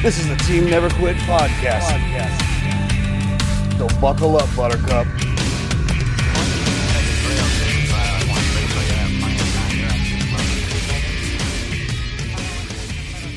This is the Team Never Quit podcast. So buckle up, Buttercup.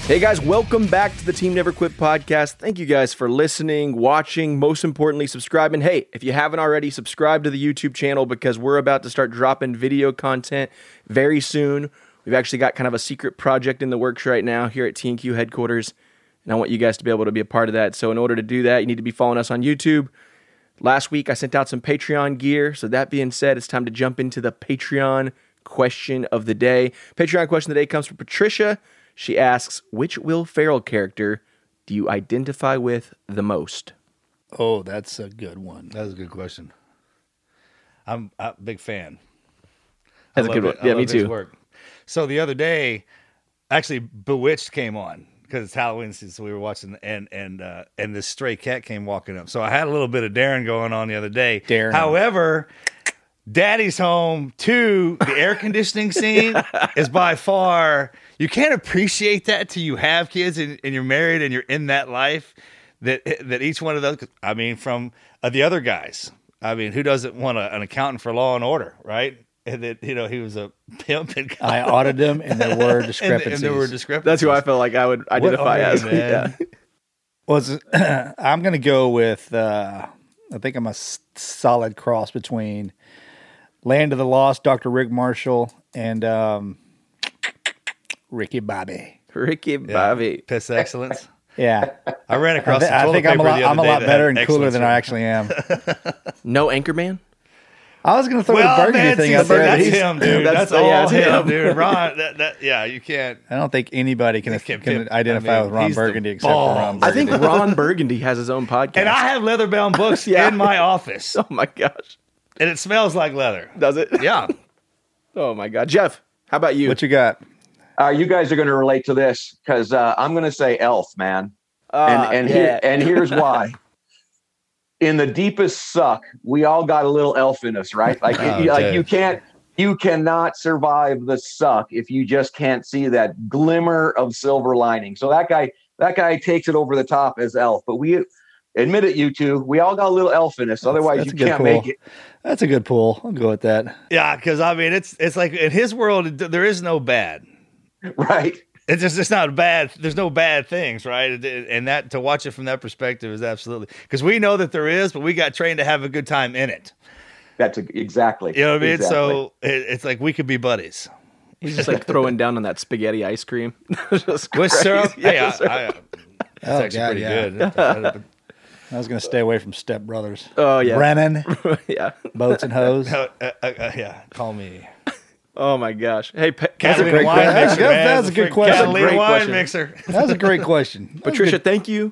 Hey guys, welcome back to the Team Never Quit podcast. Thank you guys for listening, watching, most importantly, subscribing. Hey, if you haven't already, subscribe to the YouTube channel because we're about to start dropping video content very soon. We've actually got kind of a secret project in the works right now here at TNQ headquarters, and I want you guys to be able to be a part of that. So, in order to do that, you need to be following us on YouTube. Last week, I sent out some Patreon gear. So, that being said, it's time to jump into the Patreon question of the day. Patreon question of the day comes from Patricia. She asks, Which Will Ferrell character do you identify with the most? Oh, that's a good one. That's a good question. I'm a big fan. That's I a good one. it. I Yeah, me love his too. Work. So the other day, actually, Bewitched came on because it's Halloween season. So we were watching, and and uh, and this stray cat came walking up. So I had a little bit of Darrin going on the other day. Darrin. However, Daddy's home two, the air conditioning scene is by far you can't appreciate that till you have kids and, and you're married and you're in that life. That that each one of those, I mean, from uh, the other guys. I mean, who doesn't want a, an accountant for Law and Order, right? And that you know he was a pimp and I audited them, and there were discrepancies. and there were discrepancies. That's who I felt like I would identify What- as. man. Yeah. Was I'm going to go with. Uh, I think I'm a s- solid cross between Land of the Lost, Doctor Rick Marshall, and um, Ricky Bobby. Ricky Yeah. Bobby. Piss excellence. Yeah, I ran I, across. thi- some I toilet think I'm a lot. I'm a lot better and cooler than I actually am. No Anchorman? I was going to throw Well, the burgundy man, thing out there. that's he's- him, dude. That's- That's, all yeah, it's him, him. dude. Ron, that, that, yeah, you can't. I don't think anybody can, Can't can identify I mean, with Ron Burgundy except for Ron. Burgundy. I think Ron Burgundy has his own podcast. And I have leather bound books Yeah. in my office, oh my gosh. and it smells like leather. Does it? Yeah. Oh my god. Jeff, how about you? what you got? Uh, you guys are going to relate to this because uh, I'm going to say Elf, man, Ah, and and yeah. here, and here's why. In the deepest suck, we all got a little elf in us, right? Like, Oh, you, like you can't, you cannot survive the suck if you just can't see that glimmer of silver lining. So that guy, that guy takes it over the top as Elf. But we admit it, you two, we all got a little elf in us. Otherwise, that's a you good can't pull. make it. That's a good pull. I'll go with that. Yeah, because I mean, it's it's like in his world, there is no bad. Right. It's just it's not bad. There's no bad things, right? And- And that to watch it from that perspective is absolutely because we know that there is, but we got trained to have a good time in it. That's a, exactly. You know what I mean? Exactly. So it, it's like we could be buddies. He's just like throwing down on that spaghetti ice cream. Just With crazy. syrup, Yeah, hey, I, syrup. I, it's Oh, actually God, pretty yeah. good. I was going to stay away from Step Brothers. oh yeah. Brennan, yeah. boats and hose. Uh, uh, uh, yeah, call me Oh my gosh. Hey, Pa- Catalina great wine question. mixer. That's that's a good question. Catalina Great wine question. mixer. That was a great question. That Patricia, good. thank you.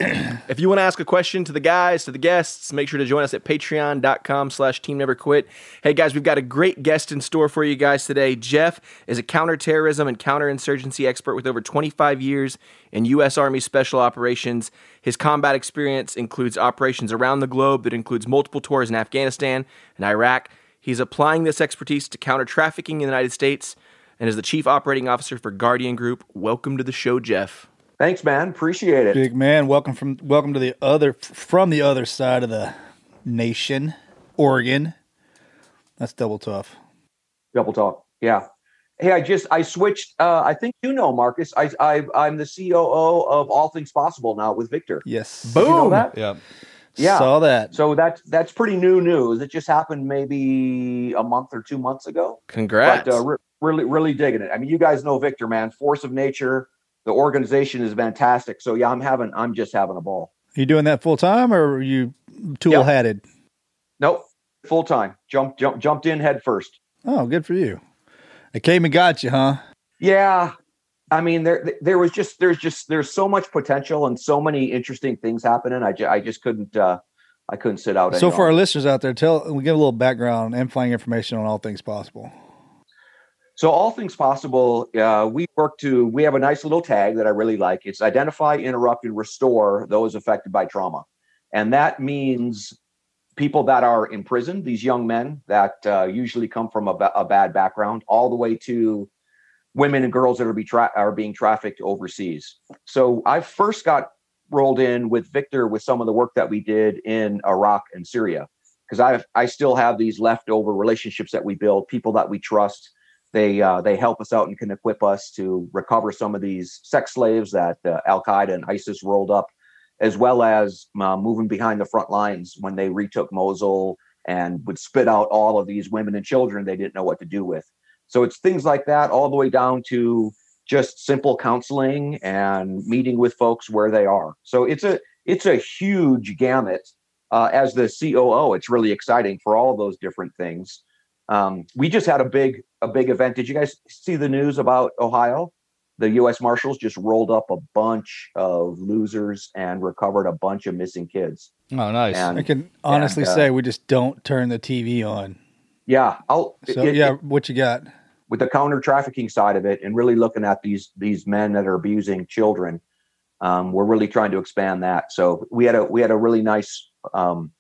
if you want to ask a question to the guys, to the guests, make sure to join us at patreon.com slash team never quit. Hey guys, we've got a great guest in store for you guys today. Jeff is a counterterrorism and counterinsurgency expert with over 25 years in U.S. Army Special Operations. His combat experience includes operations around the globe that includes multiple tours in Afghanistan and Iraq. He's applying this expertise to counter trafficking in the United States and is the chief operating officer for Guardian Group. Welcome to the show, Jeff. Thanks, man. Appreciate it. Big man, welcome from welcome to the other from the other side of the nation, Oregon. That's double tough. Double talk. Yeah. Hey, I just I switched. Uh, I think you know, Marcus. I, I I'm the COO of All Things Possible now with Victor. Yes. Did you know Boom. that? Yeah. Yeah. Saw that. So that's that's pretty new news. It just happened maybe a month or two months ago. Congrats. But uh, re- really, really digging it. I mean, you guys know Victor, man. Force of nature. The organization is fantastic. So yeah, I'm having. I'm just having a ball. you doing that full time or are you tool hatted? Nope, full time. Jump, jump, jumped in head first. Oh, good for you. It came and got you, huh? Yeah. I mean, there there was just there's just there's so much potential and so many interesting things happening. I, ju- I just couldn't uh I couldn't sit out. So for our listeners out there, tell we give a little background and flying information on all things possible. So all things possible, uh, we work to. We have a nice little tag that I really like. It's identify, interrupt, and restore those affected by trauma, and that means people that are imprisoned. These young men that uh, usually come from a, ba- a bad background, all the way to women and girls that are be tra- are being trafficked overseas. So I first got rolled in with Victor with some of the work that we did in Iraq and Syria because I I still have these leftover relationships that we build, people that we trust they uh, they help us out and can equip us to recover some of these sex slaves that uh, Al Qaeda and ISIS rolled up, as well as uh, moving behind the front lines when they retook Mosul and would spit out all of these women and children they didn't know what to do with. So it's things like that, all the way down to just simple counseling and meeting with folks where they are. So it's a it's a huge gamut. Uh, as the COO, it's really exciting for all of those different things. Um, we just had a big a big event. Did you guys see the news about Ohio? The U.S. Marshals just rolled up a bunch of losers and recovered a bunch of missing kids. Oh, nice. And I can honestly and, uh, say we just don't turn the TV on. yeah, I'll So it- yeah, it- what you got? With the counter trafficking side of it and really looking at these these men that are abusing children. Um, we're really trying to expand that. So we had a we had a really nice um,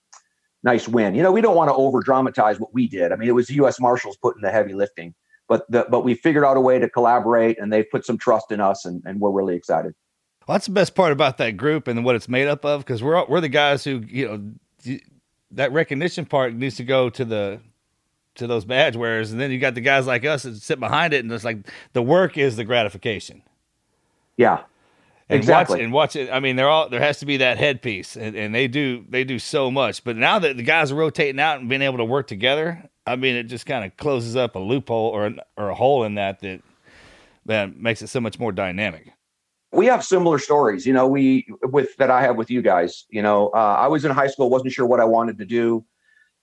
nice win. You know, we don't want to over dramatize what we did. I mean, it was U.S. Marshals putting the heavy lifting, but the, but we figured out a way to collaborate, and they've put some trust in us, and, and we're really excited. Well, that's the best part about that group and what it's made up of because we're we're the guys who you know that recognition part needs to go to the to those badge wearers, and then you got the guys like us that sit behind it, and it's like the work is the gratification. Yeah, And Exactly. Watch, and watch it. I mean, they're all there has to be that headpiece, and, and they do they do so much. But now that the guys are rotating out and being able to work together, I mean, it just kind of closes up a loophole or an, or a hole in that that that makes it so much more dynamic. we have similar stories you know we with that i have with you guys you know uh, i was in high school wasn't sure what i wanted to do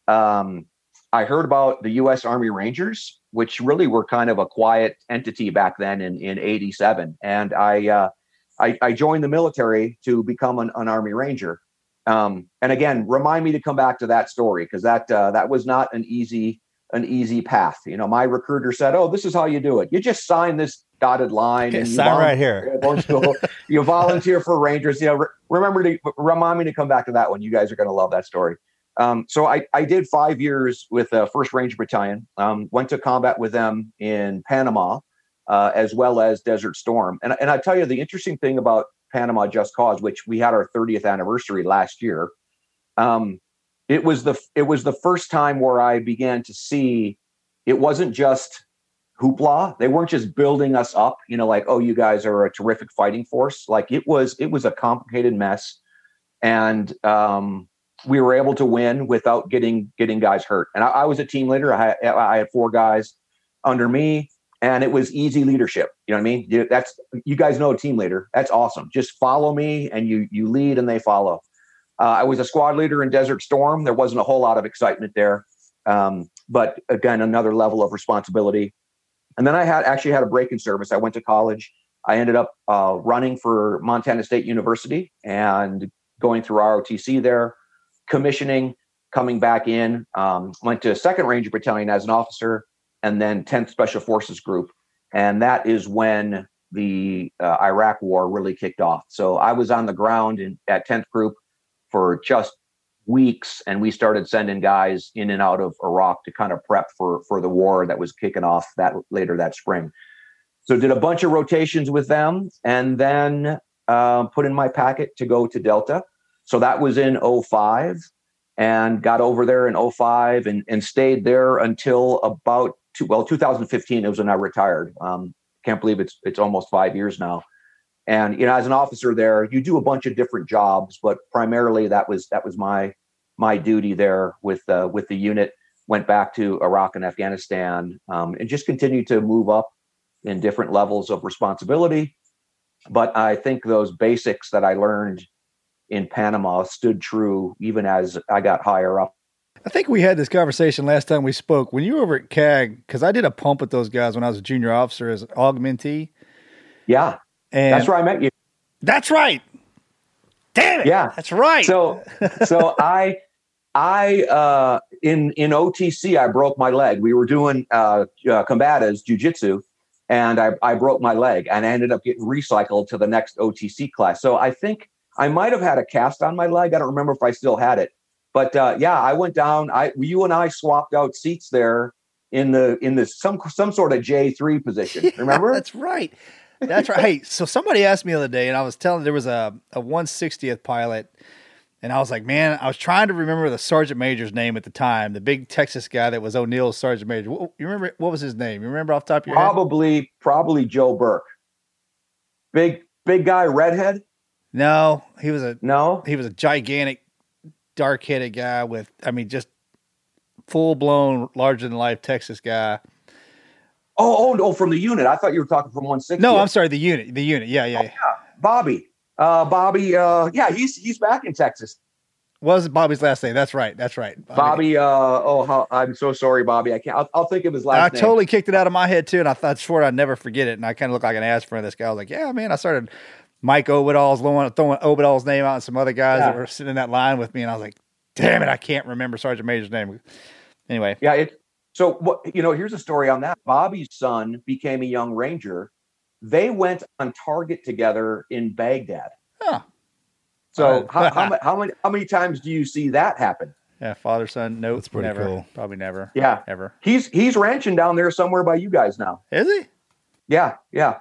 um, i heard about the u.s army rangers which really were kind of a quiet entity back then in, in 87 and i uh, I, I joined the military to become an, an army ranger um, and again remind me to come back to that story because that uh, that was not an easy an easy path you know my recruiter said oh this is how you do it you just sign this dotted line Okay, and you sign right here. you volunteer for Rangers. You know, re- remember to remind me to come back to that one. You guys are going to love that story. Um, so I, I did five years with the First Ranger Battalion. Um, went to combat with them in Panama, uh, as well as Desert Storm. And and I tell you the interesting thing about Panama Just Cause, which we had our 30th anniversary last year. Um, it was the it was the first time where I began to see it wasn't just hoopla. They weren't just building us up, you know, like, oh, you guys are a terrific fighting force. Like it was, it was a complicated mess. And um, we were able to win without getting getting guys hurt. And I, I was a team leader. I had, I had four guys under me, and it was easy leadership. You know what I mean? That's you guys know a team leader. That's awesome. Just follow me, and you you lead, and they follow. Uh, I was a squad leader in Desert Storm. There wasn't a whole lot of excitement there, um, but again, another level of responsibility. And then I had actually had a break in service. I went to college. I ended up uh, running for Montana State University and going through ROTC there, commissioning, coming back in. Um, went to Second Ranger Battalion as an officer, and then 10th Special Forces Group, and that is when the uh, Iraq War really kicked off. So I was on the ground in, at 10th Group for just weeks and we started sending guys in and out of Iraq to kind of prep for for the war that was kicking off that later that spring. So did a bunch of rotations with them and then uh, put in my packet to go to Delta. So that was in 05 and got over there in 05 and, and stayed there until about two, well 2015 it was when I retired. Um, can't believe it's it's almost five years now. And you know, as an officer there, you do a bunch of different jobs, but primarily that was that was my my duty there with uh, with the unit. Went back to Iraq and Afghanistan, um, and just continued to move up in different levels of responsibility. But I think those basics that I learned in Panama stood true even as I got higher up. I think we had this conversation last time we spoke when you were over at CAG because I did a pump with those guys when I was a junior officer as an augmentee. Yeah, And that's where I met you. That's right. Damn it. Yeah. That's right. So, so I, I uh, in in OTC I broke my leg. We were doing uh, uh, combatives jujitsu, and I, I broke my leg, and I ended up getting recycled to the next OTC class. So I think I might have had a cast on my leg. I don't remember if I still had it, but uh, yeah, I went down. I you and I swapped out seats there in the in the some some sort of J three position. Remember? That's right. That's right. Hey, so somebody asked me the other day, and I was telling there was a, a 160th pilot, and I was like, man, I was trying to remember the sergeant major's name at the time, the big Texas guy that was O'Neill's sergeant major. What, you remember what was his name? You remember off the top of your head? probably probably Joe Burke. Big big guy, redhead. No, he was a No, he was a gigantic, dark headed guy with, I mean, just full blown, larger than life Texas guy. Oh, oh, oh, from the unit. I thought you were talking from 160. No, I'm sorry, the unit, the unit. Yeah, yeah. yeah. Bobby. Uh, Bobby. Uh, yeah, he's he's back in Texas. What was Bobby's last name? That's right. That's right. Bobby. Uh, oh, how, I'm so sorry, Bobby. I can't. I'll, I'll think of his last I name. totally kicked it out of my head too, and I thought swore I'd never forget it. And I kind of looked like an ass friend of this guy. I was like, "Yeah, man." I started Mike Obadal's throwing, throwing Obadal's name out, and some other guys that were sitting in that line with me, and I was like, "Damn it, I can't remember Sergeant Major's name." Anyway, Yeah. It. So what? You know, here's a story on that. Bobby's son became a young ranger. They went on target together in Baghdad. Huh. So how, how, how many how many times do you see that happen? yeah, father son. No, That's pretty never. cool. Probably never. Yeah. ever. He's he's ranching down there somewhere by you guys now. Is he? Yeah, yeah.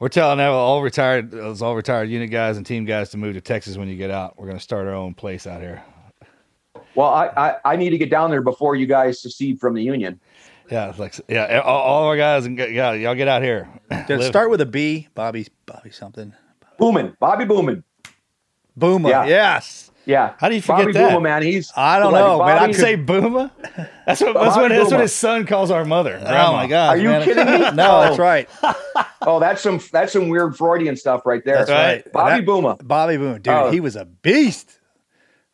We're telling all retired, those all retired unit guys and team guys to move to Texas when you get out. We're going to start our own place out here. Well, I, I I need to get down there before you guys secede from the union. Yeah, it's like yeah, all, all our guys and yeah, y'all get out here. Did start with a B? Bobby, Bobby something. Boomin, Bobby Boomin. Boomer. Yeah. Yes. Yeah. How do you forget Bobby that? Boomin, man? He's I don't like, know, man. Bobby I I'd say Booma. That's what that's what, that's what his son calls our mother. Oh my God. Are you kidding me? no, Oh. that's right. Oh, that's some that's some weird Freudian stuff right there. That's right. Bobby That- Booma. Bobby Boone, dude, Oh. he was a beast.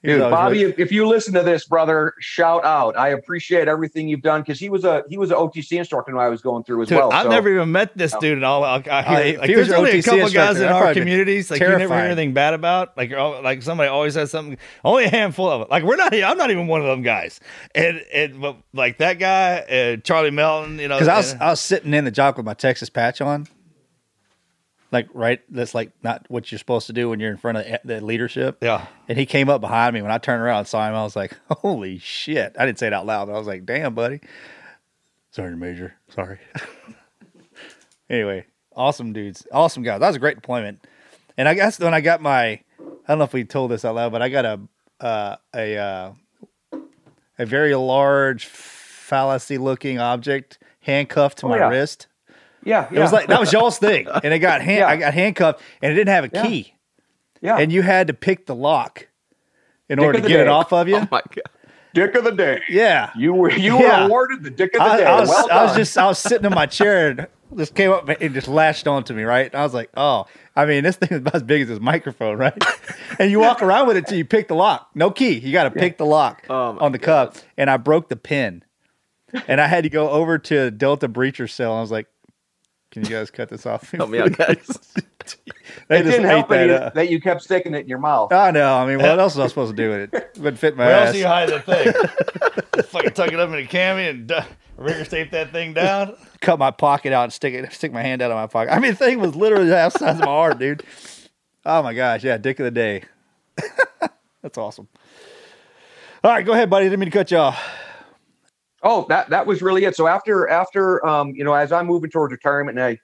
Dude, Bobby, if, if you listen to this, brother, shout out. I appreciate everything you've done because he was a he was an OTC instructor when I was going through as Dude, well. I've so- never even met this dude, and all I, I Oh, like, there's only a couple guys in our communities like you never hear anything bad about. Like, you're all- like somebody always has something. Only a handful of it. Like we're not. I'm not even one of them guys. And and but like that guy, uh, Charlie Melton. You know, Because I was and- I was sitting in the jock with my Texas patch on, like right. That's like not what you're supposed to do when you're in front of the- leadership. yeah. And he came up behind me when I turned around and saw him. I was like, "Holy shit!" I didn't say it out loud, but I was like, "Damn, buddy." Sergeant Major, sorry. anyway, awesome dudes, awesome guys. That was a great deployment. And I guess when I got my, I don't know if we told this out loud, but I got a uh, a uh, a very large fallacy looking object handcuffed to Oh, my yeah. wrist. Yeah, It was like that was y'all's thing, and it got hand, Yeah. I got handcuffed, and it didn't have a Yeah. key, yeah. and you had to pick the lock in Pick order to the get it off of you. Oh my god. Dick of the day. Yeah. You were you Yeah. were awarded the Dick of the I, day. I was, well I was just I was sitting in my chair and this came up and just lashed onto me, right? And I was like, oh, I mean, this thing is about as big as this microphone, right? and you walk around with it till you pick the lock. No key. You got to pick the lock Oh on the cup. And I broke the pin. And I had to go over to Delta Breacher Cell. And I was like, can you guys cut this off? Help me out, guys. they it just didn't ate help that that, up. that you kept sticking it in your mouth. I know. I mean, what else was I supposed to do with it? Wouldn't fit my Where else ass. do you hide the thing? Fucking tuck it up in a cami and uh, rigger tape that thing down. cut my pocket out and stick it, stick my hand out of my pocket. I mean, the thing was literally half the size of my arm, dude. Oh my gosh, yeah, dick of the day. That's awesome. All right, go ahead, buddy. Didn't mean to cut you off. Oh, that that was really it. So after after um, you know, as I'm moving towards retirement, and I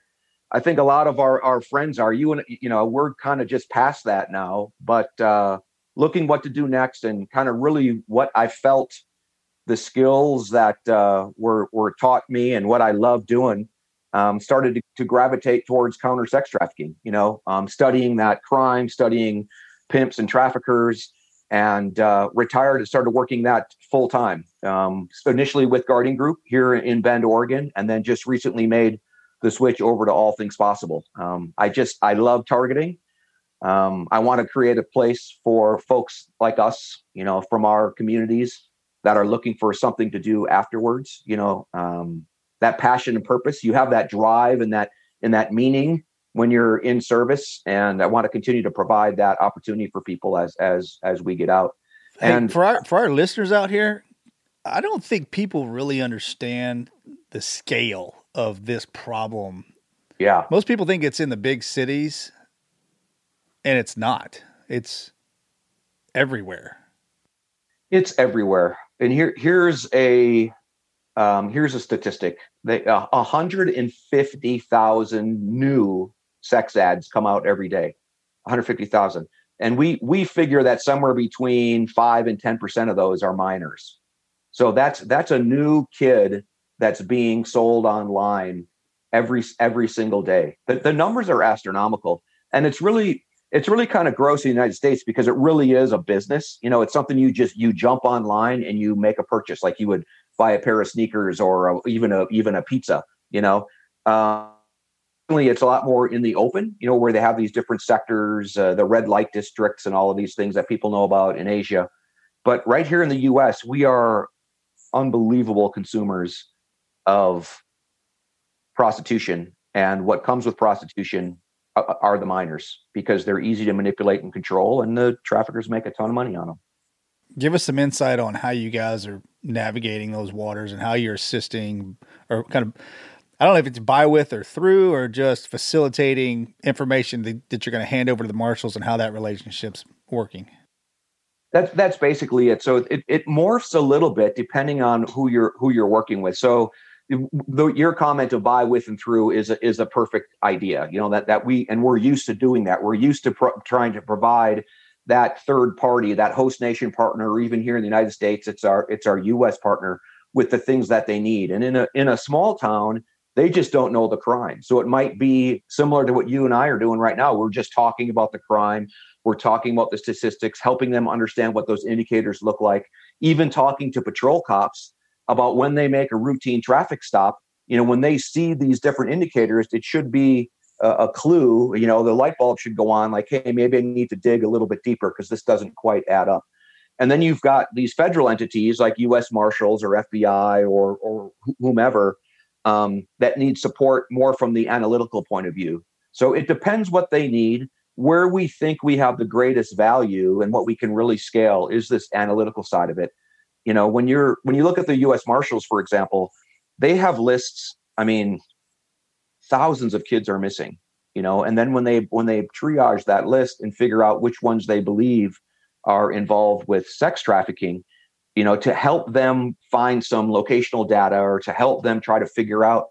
I think a lot of our our friends are you and you know we're kind of just past that now, but uh, looking what to do next and kind of really what I felt the skills that uh, were were taught me and what I love doing um, started to, to gravitate towards counter sex trafficking. You know, um, studying that crime, studying pimps and traffickers, and uh, retired and started working that full time. Um, so initially with Guardian Group here in Bend, Oregon, and then just recently made the switch over to All Things Possible. Um, I just I love targeting. Um, I want to create a place for folks like us, you know, from our communities that are looking for something to do afterwards. You know, um, that passion and purpose. You have that drive and that and that meaning when you're in service, and I want to continue to provide that opportunity for people as as as we get out. Hey, And for our for our listeners out here, I don't think people really understand the scale of this problem. yeah, Most people think it's in the big cities, and it's not. It's everywhere. It's everywhere. And here here's a um, here's a statistic. They uh, 150,000 new sex ads come out every day. 150,000. And we we figure that somewhere between 5 and 10% of those are minors. So that's that's a new kid that's being sold online every every single day. The, the numbers are astronomical. And it's really it's really kind of gross in the United States because it really is a business. You know, it's something you just you jump online and you make a purchase like you would buy a pair of sneakers or a, even a even a pizza. You know, uh, it's a lot more in the open. You know, where they have these different sectors, uh, the red light districts, and all of these things that people know about in Asia. But right here in the U.S., we are unbelievable consumers of prostitution, and what comes with prostitution are- are the minors because they're easy to manipulate and control, and the traffickers make a ton of money on them. Give us some insight on how you guys are navigating those waters and how you're assisting or kind of I don't know if it's by with or through or just facilitating information that, that you're going to hand over to the marshals and how that relationship's working. That's that's basically it. So it, it morphs a little bit depending on who you're who you're working with. So the, your comment of by with and through is a, is a perfect idea. You know that that we and we're used to doing that. We're used to pro- trying to provide that third party, that host nation partner, or even here in the United States, it's our it's our U.S. partner with the things that they need. And in a in a small town, they just don't know the crime. So it might be similar to what you and I are doing right now. We're just talking about the crime. We're talking about the statistics, helping them understand what those indicators look like, even talking to patrol cops about when they make a routine traffic stop. You know, when they see these different indicators, it should be a, a clue. You know, the light bulb should go on like, hey, maybe I need to dig a little bit deeper because this doesn't quite add up. And then you've got these federal entities like U.S. Marshals or FBI or or whomever um, that need support more from the analytical point of view. So it depends what they need. Where we think we have the greatest value and what we can really scale is this analytical side of it. You know, when you're when you look at the U.S. Marshals, for example, they have lists. I mean, thousands of kids are missing. You know, and then when they when they triage that list and figure out which ones they believe are involved with sex trafficking, you know, to help them find some locational data or to help them try to figure out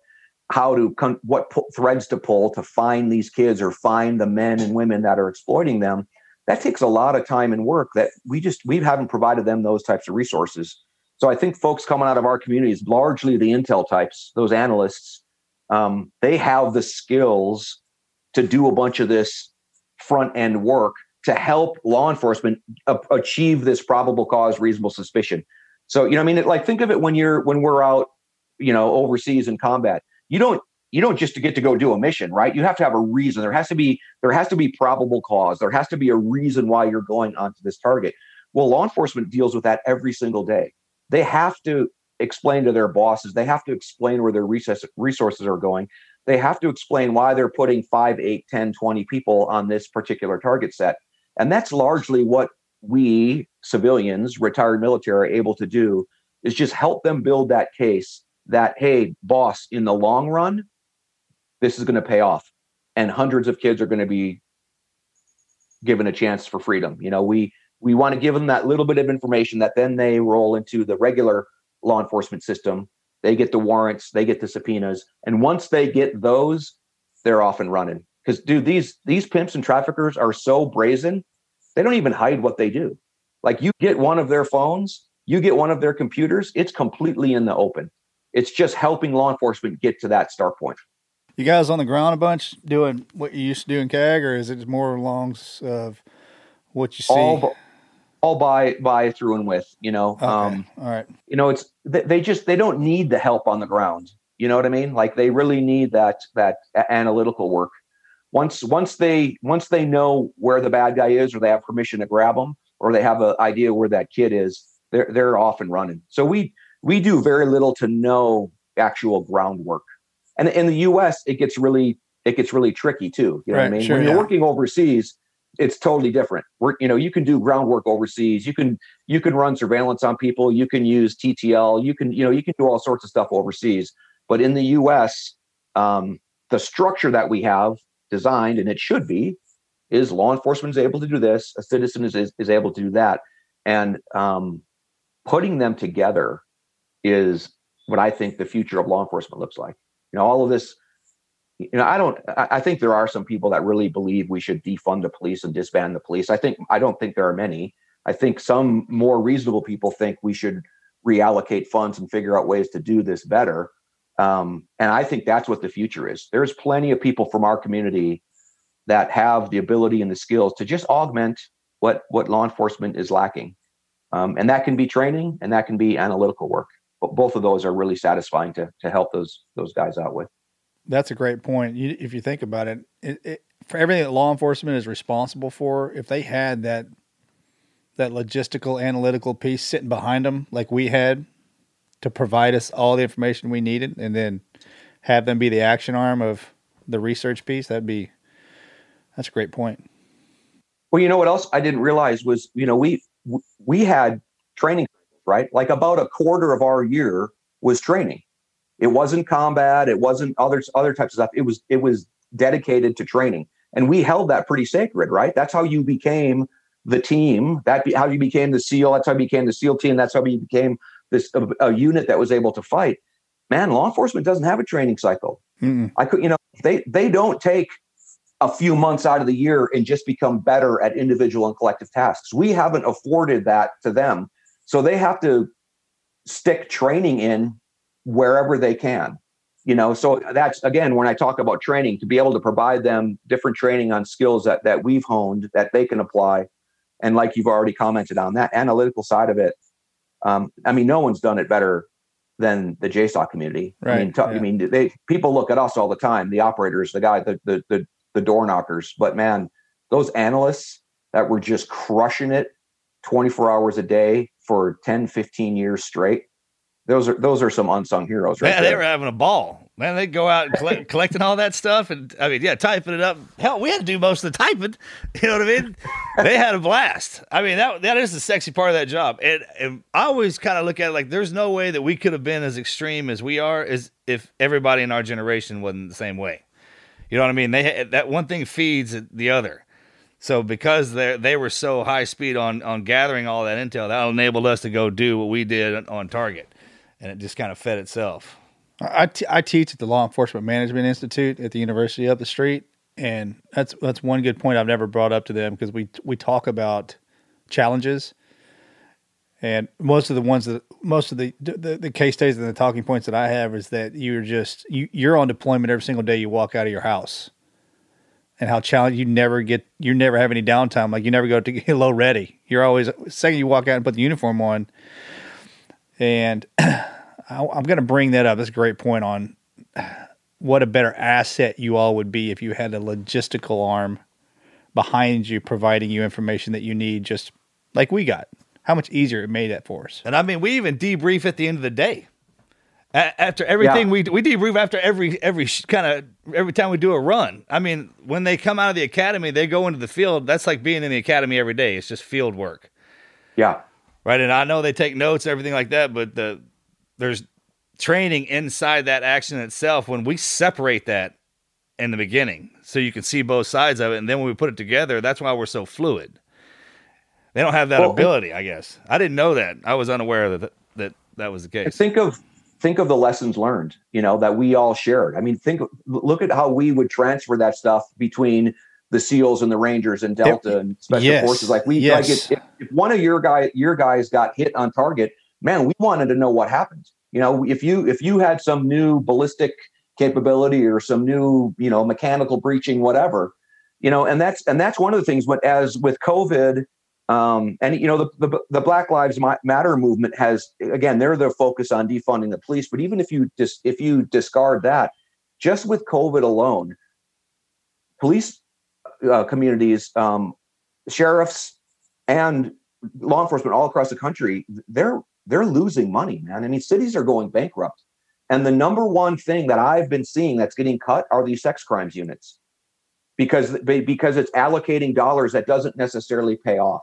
how to con- what threads to pull to find these kids or find the men and women that are exploiting them that takes a lot of time and work that we just we haven't provided them those types of resources. So i think folks coming out of our communities largely the intel types those analysts um, they have the skills to do a bunch of this front end work to help law enforcement a- achieve this probable cause reasonable suspicion So, you know, I mean, like think of it when you're when we're out, you know, overseas in combat. You don't you don't just get to go do a mission, right? You have to have a reason. There has to be there has to be probable cause. There has to be a reason why you're going onto this target. Well, law enforcement deals with that every single day. They have to explain to their bosses. They have to explain where their resources are going. They have to explain why they're putting 5, 8, 10, 20 people on this particular target set. And that's largely what we civilians, retired military, are able to do is just help them build that case that, hey, boss, in the long run, this is going to pay off. And hundreds of kids are going to be given a chance for freedom. You know, we we want to give them that little bit of information that then they roll into the regular law enforcement system. They get the warrants, they get the subpoenas, and once they get those, they're off and running. Because dude, these these pimps and traffickers are so brazen, they don't even hide what they do. Like you get one of their phones, you get one of their computers, it's completely in the open. It's just helping law enforcement get to that start point. You guys on the ground a bunch doing what you used to do in CAG, or is it more along of what you see? All, all by by through and with you know okay. um all right you know it's they, they just they don't need the help on the ground you know what i mean like they really need that that analytical work once once they once they know where the bad guy is or they have permission to grab them or they have an idea where that kid is they're they're off and running so we we do very little to no actual groundwork and in the us it gets really it gets really tricky too you know right, what i mean sure, when you're working overseas it's totally different. We're, you know, you can do groundwork overseas. You can you can run surveillance on people. You can use TTL. You can you know you can do all sorts of stuff overseas. But in the U.S., um, the structure that we have designed, and it should be, is law enforcement is able to do this. A citizen is is, is able to do that, and um, putting them together is what I think the future of law enforcement looks like. You know, all of this you know, I don't. I think there are some people that really believe we should defund the police and disband the police. I think I don't think there are many. I think some more reasonable people think we should reallocate funds and figure out ways to do this better. Um, and I think that's what the future is. There's plenty of people from our community that have the ability and the skills to just augment what what law enforcement is lacking, um, and that can be training and that can be analytical work. But both of those are really satisfying to to help those those guys out with. That's a great point. You, if you think about it, it, it, for everything that law enforcement is responsible for, if they had that that logistical analytical piece sitting behind them, like we had, to provide us all the information we needed, and then have them be the action arm of the research piece, that'd be that's a great point. Well, you know what else I didn't realize was, you know, we we had training, right? Like about a quarter of our year was training. It wasn't combat. It wasn't other other types of stuff. It was it was dedicated to training, and we held that pretty sacred, right? That's how you became the team. That be, how you became the SEAL. That's how you became the SEAL team. That's how you became this a, a unit that was able to fight. Man, law enforcement doesn't have a training cycle. Mm-mm. I could, you know, they they don't take a few months out of the year and just become better at individual and collective tasks. We haven't afforded that to them, so they have to stick training in wherever they can you know so that's again when i talk about training to be able to provide them different training on skills that that we've honed that they can apply and like you've already commented on that analytical side of it um, i mean no one's done it better than the jsoc community Right, i mean t- yeah. i mean they people look at us all the time the operators the guy the the the, the door knockers but man those analysts that were just crushing it 24 hours a day for 10 15 years straight those are those are some unsung heroes right yeah, there. they were having a ball. Man, they'd go out and collect, collecting all that stuff, and I mean, yeah, typing it up. Hell, we had to do most of the typing. You know what I mean? they had a blast. I mean, that that is the sexy part of that job. And, and I always kind of look at it like there's no way that we could have been as extreme as we are as if everybody in our generation wasn't the same way. You know what I mean? They that one thing feeds the other. So because they they were so high speed on on gathering all that intel, that enabled us to go do what we did on target, and it just kind of fed itself. I, t- I teach at the Law Enforcement Management Institute at the university up the street, and that's that's one good point I've never brought up to them because we we talk about challenges, and most of the ones that most of the the, the case studies and the talking points that I have is that you're just you you're on deployment every single day you walk out of your house, and how challenge you never get you never have any downtime like you never go to get low ready. You're always second you walk out and put the uniform on And I, I'm going to bring that up. That's a great point on what a better asset you all would be if you had a logistical arm behind you providing you information that you need just like we got. How much easier it made that for us. And I mean, we even debrief at the end of the day. A- after everything Yeah. we we debrief after every every kind of every time we do a run. I mean, when they come out of the academy, they go into the field. That's like being in the academy every day. It's just field work. Yeah. Right. And I know they take notes, everything like that, but the there's training inside that action itself when we separate that in the beginning. So you can see both sides of it and then when we put it together that's why we're so fluid. They don't have that Well, ability i guess. I didn't know that. I was unaware that that that was the case. think of think of the lessons learned you know that we all shared. I mean think look at how we would transfer that stuff between the seals and the rangers and delta and special Yes. forces. Like we Yes. like if, if one of your guy your guys got hit on target man we wanted to know what happened you know if you if you had some new ballistic capability or some new you know mechanical breaching whatever you know and that's and that's one of the things but as with covid um, and you know the, the the Black Lives Matter movement has again they're the focus on defunding the police. But even if you dis, if you discard that, just with COVID alone, police uh, communities, um, sheriffs, and law enforcement all across the country they're they're losing money, man. I mean, cities are going bankrupt, and the number one thing that I've been seeing that's getting cut are these sex crimes units because because it's allocating dollars that doesn't necessarily pay off.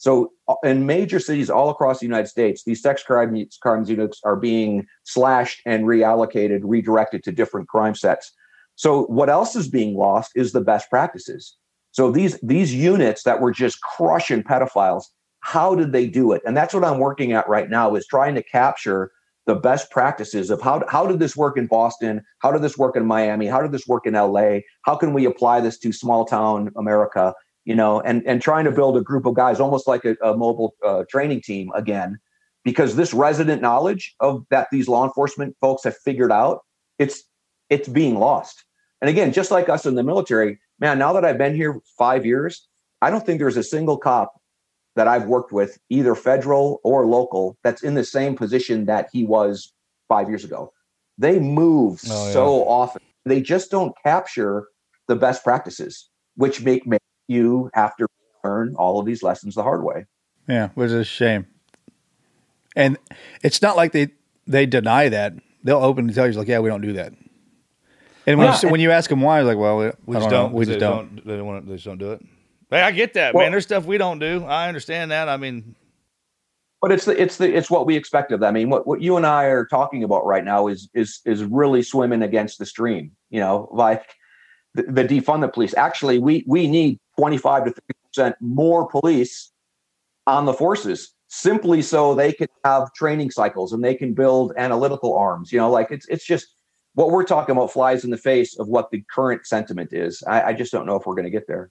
So uh, in major cities all across the United States, these sex crime crimes units are being slashed and reallocated, redirected to different crime sets. So what else is being lost is the best practices. So these these units that were just crushing pedophiles, how did they do it? And that's what I'm working at right now is trying to capture the best practices of how how did this work in Boston? How did this work in Miami? How did this work in LA? How can we apply this to small town America? You know, and and trying to build a group of guys, almost like a, a mobile uh, training team again, because this resident knowledge of that these law enforcement folks have figured out, it's it's being lost. And again, just like us in the military, man, now that I've been here five years, I don't think there's a single cop that I've worked with, either federal or local, that's in the same position that he was five years ago. They move Oh, yeah. so often. They just don't capture the best practices, which make, make you have to learn all of these lessons the hard way. Yeah, which is a shame. And it's not like they they deny that. They'll openly tell you, like, yeah, we don't do that. And when, Yeah. you, when you ask them why, it's like, well, we, we just don't. don't, know. We they just don't. they don't want to, they just don't do it hey i get that Well- man there's stuff we don't do i understand that i mean But it's the it's the it's what we expect of them. I mean, what, what you and I are talking about right now is is is really swimming against the stream. You know, like the, the defund the police. Actually, we we need twenty five to thirty percent more police on the forces simply so they can have training cycles and they can build analytical arms. You know, like it's it's just what we're talking about flies in the face of what the current sentiment is. I, I just don't know if we're going to get there.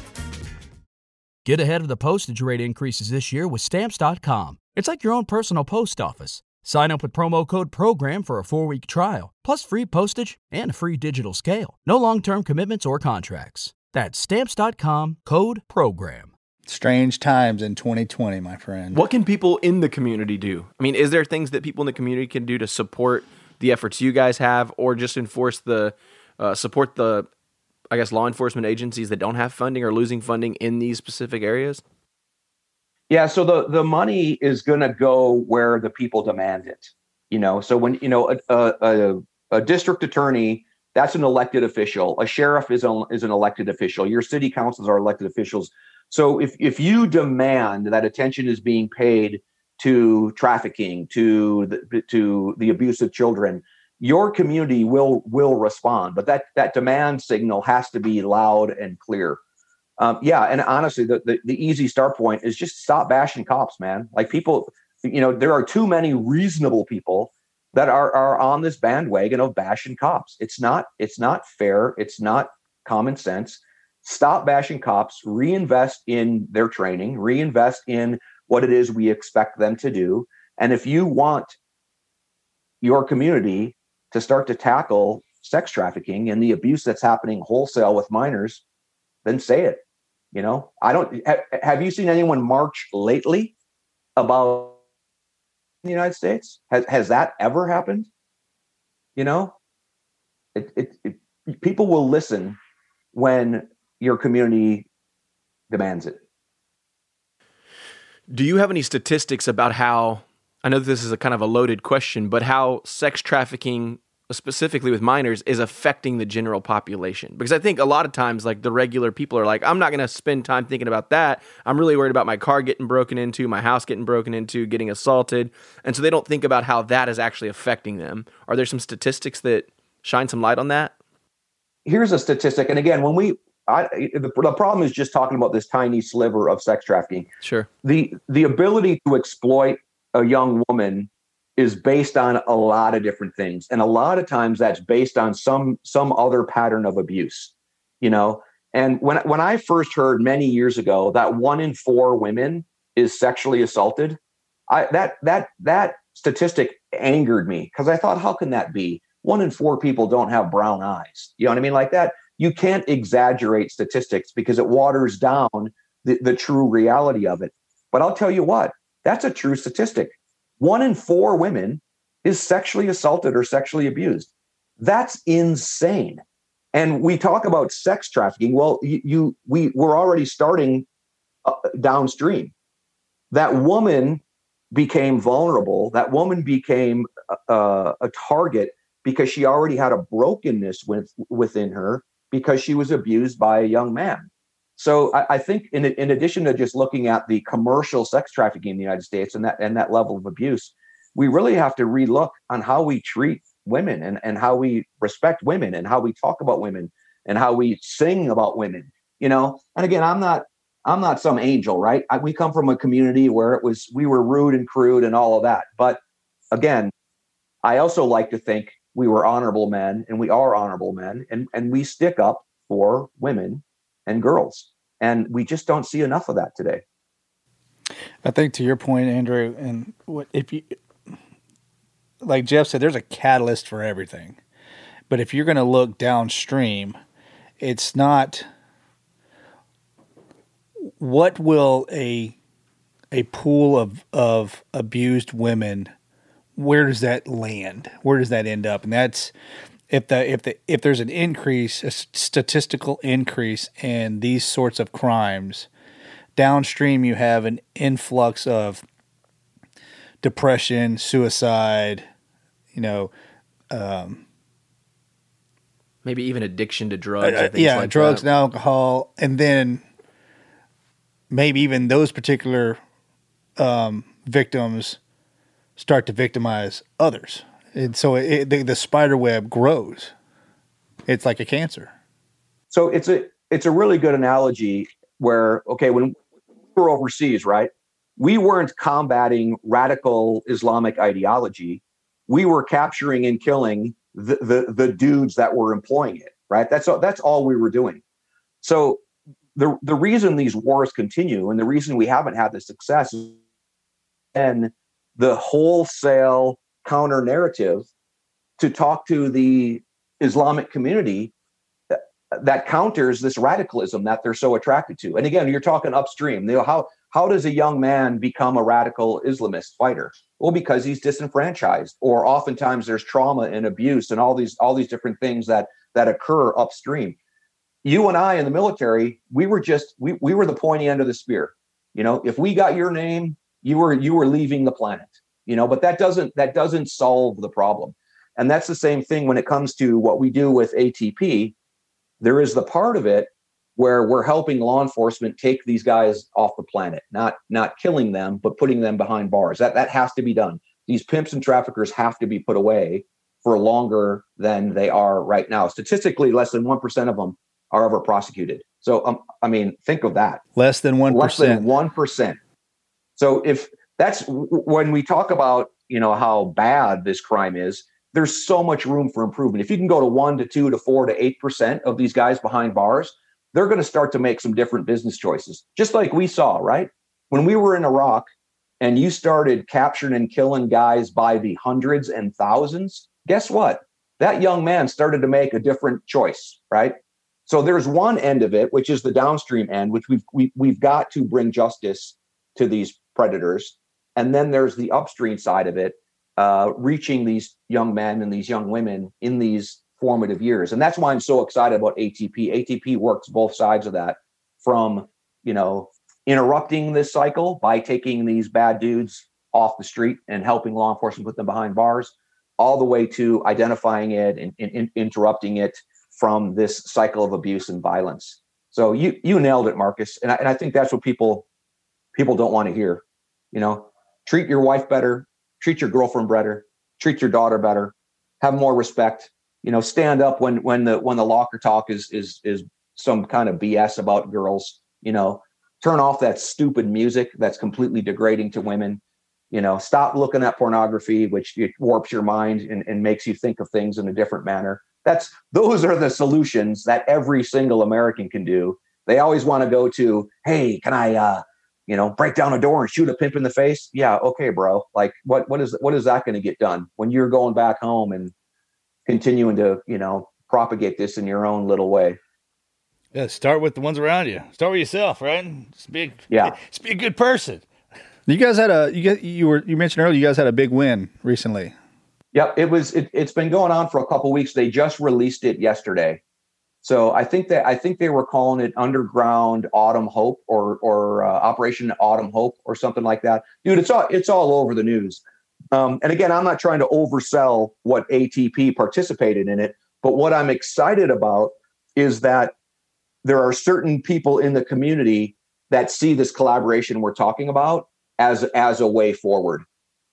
Get ahead of the postage rate increases this year with Stamps.com. It's like your own personal post office. Sign up with promo code PROGRAM for a four week trial, plus free postage and a free digital scale. No long term commitments or contracts. That's Stamps.com code PROGRAM. Strange times in 2020, my friend. What can people in the community do? I mean, is there things that people in the community can do to support the efforts you guys have, or just enforce the uh, support the, I guess, law enforcement agencies that don't have funding or losing funding in these specific areas? Yeah, so the the money is going to go where the people demand it. You know, so when you know a, a, a, a district attorney, that's an elected official. A sheriff is an is an elected official. Your city councils are elected officials. So if if you demand that attention is being paid to trafficking, to the, to the abuse of children, your community will will respond. But that that demand signal has to be loud and clear. Um, yeah, and honestly, the, the the easy start point is just stop bashing cops, man. Like people, you know, there are too many reasonable people that are are on this bandwagon of bashing cops. It's not it's not fair. It's not common sense. Stop bashing cops. Reinvest in their training. Reinvest in what it is we expect them to do. And if you want your community to start to tackle sex trafficking and the abuse that's happening wholesale with minors, then say it. You know, I don't have, have you seen anyone march lately about the United States? Has has that ever happened? You know, it, it, it people will listen when your community demands it. Do you have any statistics about how I know this is a kind of a loaded question, but how sex trafficking specifically with minors is affecting the general population. Because i think a lot of times like the regular people are like i'm not going to spend time thinking about that. I'm really worried about my car getting broken into my house getting broken into getting assaulted. And so they don't think about how that is actually affecting them. Are there some statistics that shine some light on that? Here's a statistic and again when we I, the, the problem is just talking about this tiny sliver of sex trafficking. Sure. The the ability to exploit a young woman is based on a lot of different things. And a lot of times that's based on some some other pattern of abuse you know? And when when i first heard many years ago that one in four women is sexually assaulted i that that that statistic angered me because i thought how can that be? One in four people don't have brown eyes. You know what i mean? Like that you can't exaggerate statistics because it waters down the, the true reality of it. But i'll tell you what that's a true statistic one in four women is sexually assaulted or sexually abused. That's insane. And we talk about sex trafficking. Well, you, you we we're already starting uh, downstream. That woman became vulnerable. That woman became uh, a target because she already had a brokenness with, within her because she was abused by a young man. So I, I, think in in addition to just looking at the commercial sex trafficking in the United States and that and that level of abuse, we really have to relook on how we treat women and, and how we respect women and how we talk about women and how we sing about women. You know, and again, I'm not I'm not some angel, right? I, we come from a community where it was we were rude and crude and all of that. But again, I also like to think we were honorable men and we are honorable men and and we stick up for women and girls. And we just don't see enough of that today. I think to your point, Andrew, and what if you, like Jeff said, there's a catalyst for everything. But if you're going to look downstream, it's not what will a a pool of of abused women where does that land where does that end up and that's if the if the if there's an increase, a statistical increase in these sorts of crimes, downstream you have an influx of depression, suicide, you know, um, maybe even addiction to drugs. Uh, yeah, like drugs that. and alcohol, and then maybe even those particular um, victims start to victimize others and so it, the, the spider web grows. It's like a cancer. So it's a it's a really good analogy where okay when we were overseas, right? We weren't combating radical Islamic ideology. We were capturing and killing the, the, the dudes that were employing it, right? That's all, that's all we were doing. So the the reason these wars continue and the reason we haven't had the success is and the wholesale counter narrative to talk to the Islamic community that, that, counters this radicalism that they're so attracted to. And again, you're talking upstream. You know, how how does a young man become a radical Islamist fighter? Well, because he's disenfranchised, or oftentimes there's trauma and abuse and all these all these different things that that occur upstream. You and I in the military, we were just we we were the pointy end of the spear. You know, if we got your name, you were you were leaving the planet you know but that doesn't that doesn't solve the problem. And that's the same thing when it comes to what we do with atp there is the part of it where we're helping law enforcement take these guys off the planet not not killing them but putting them behind bars. That that has to be done. These pimps and traffickers have to be put away for longer than they are right now. Statistically less than 1% of them are ever prosecuted. So um, i mean think of that. Less than 1% less than 1% so if that's when we talk about you know how bad this crime is. There's so much room for improvement. If you can go to one to two to four to eight percent of these guys behind bars, they're going to start to make some different business choices, just like we saw, right? When we were in Iraq and you started capturing and killing guys by the hundreds and thousands, guess what? That young man started to make a different choice, right? So there's one end of it, which is the downstream end, which we've we, we've got to bring justice to these predators, and then there's the upstream side of it, uh, reaching these young men and these young women in these formative years, and that's why I'm so excited about ATP. ATP works both sides of that, from you know interrupting this cycle by taking these bad dudes off the street and helping law enforcement put them behind bars, all the way to identifying it and, and, and interrupting it from this cycle of abuse and violence. So you you nailed it, Marcus, and I, and I think that's what people people don't want to hear. You know, treat your wife better, treat your girlfriend better, treat your daughter better, have more respect. You know, stand up when when the when the locker talk is is is some kind of BS about girls. You know, turn off that stupid music that's completely degrading to women. You know, stop looking at pornography, which warps your mind and, and makes you think of things in a different manner that's those are the solutions that every single American can do. They always want to go to, hey, can I uh, you know, break down a door and shoot a pimp in the face? Yeah, okay, bro. Like what what is what is that going to get done when you're going back home and continuing to, you know, propagate this in your own little way? Yeah, start with the ones around you. Start with yourself, right? Just be a, yeah. Just be a good person. You guys had a you get you were you mentioned earlier you guys had a big win recently. Yep, it was. It, has been going on for a couple weeks. They just released it yesterday, so I think that I think they were calling it Underground Autumn Hope or or uh, Operation Autumn Hope or something like that. Dude, it's all it's all over the news. Um, and again, I'm not trying to oversell what ATP participated in it, but what I'm excited about is that there are certain people in the community that see this collaboration we're talking about as as a way forward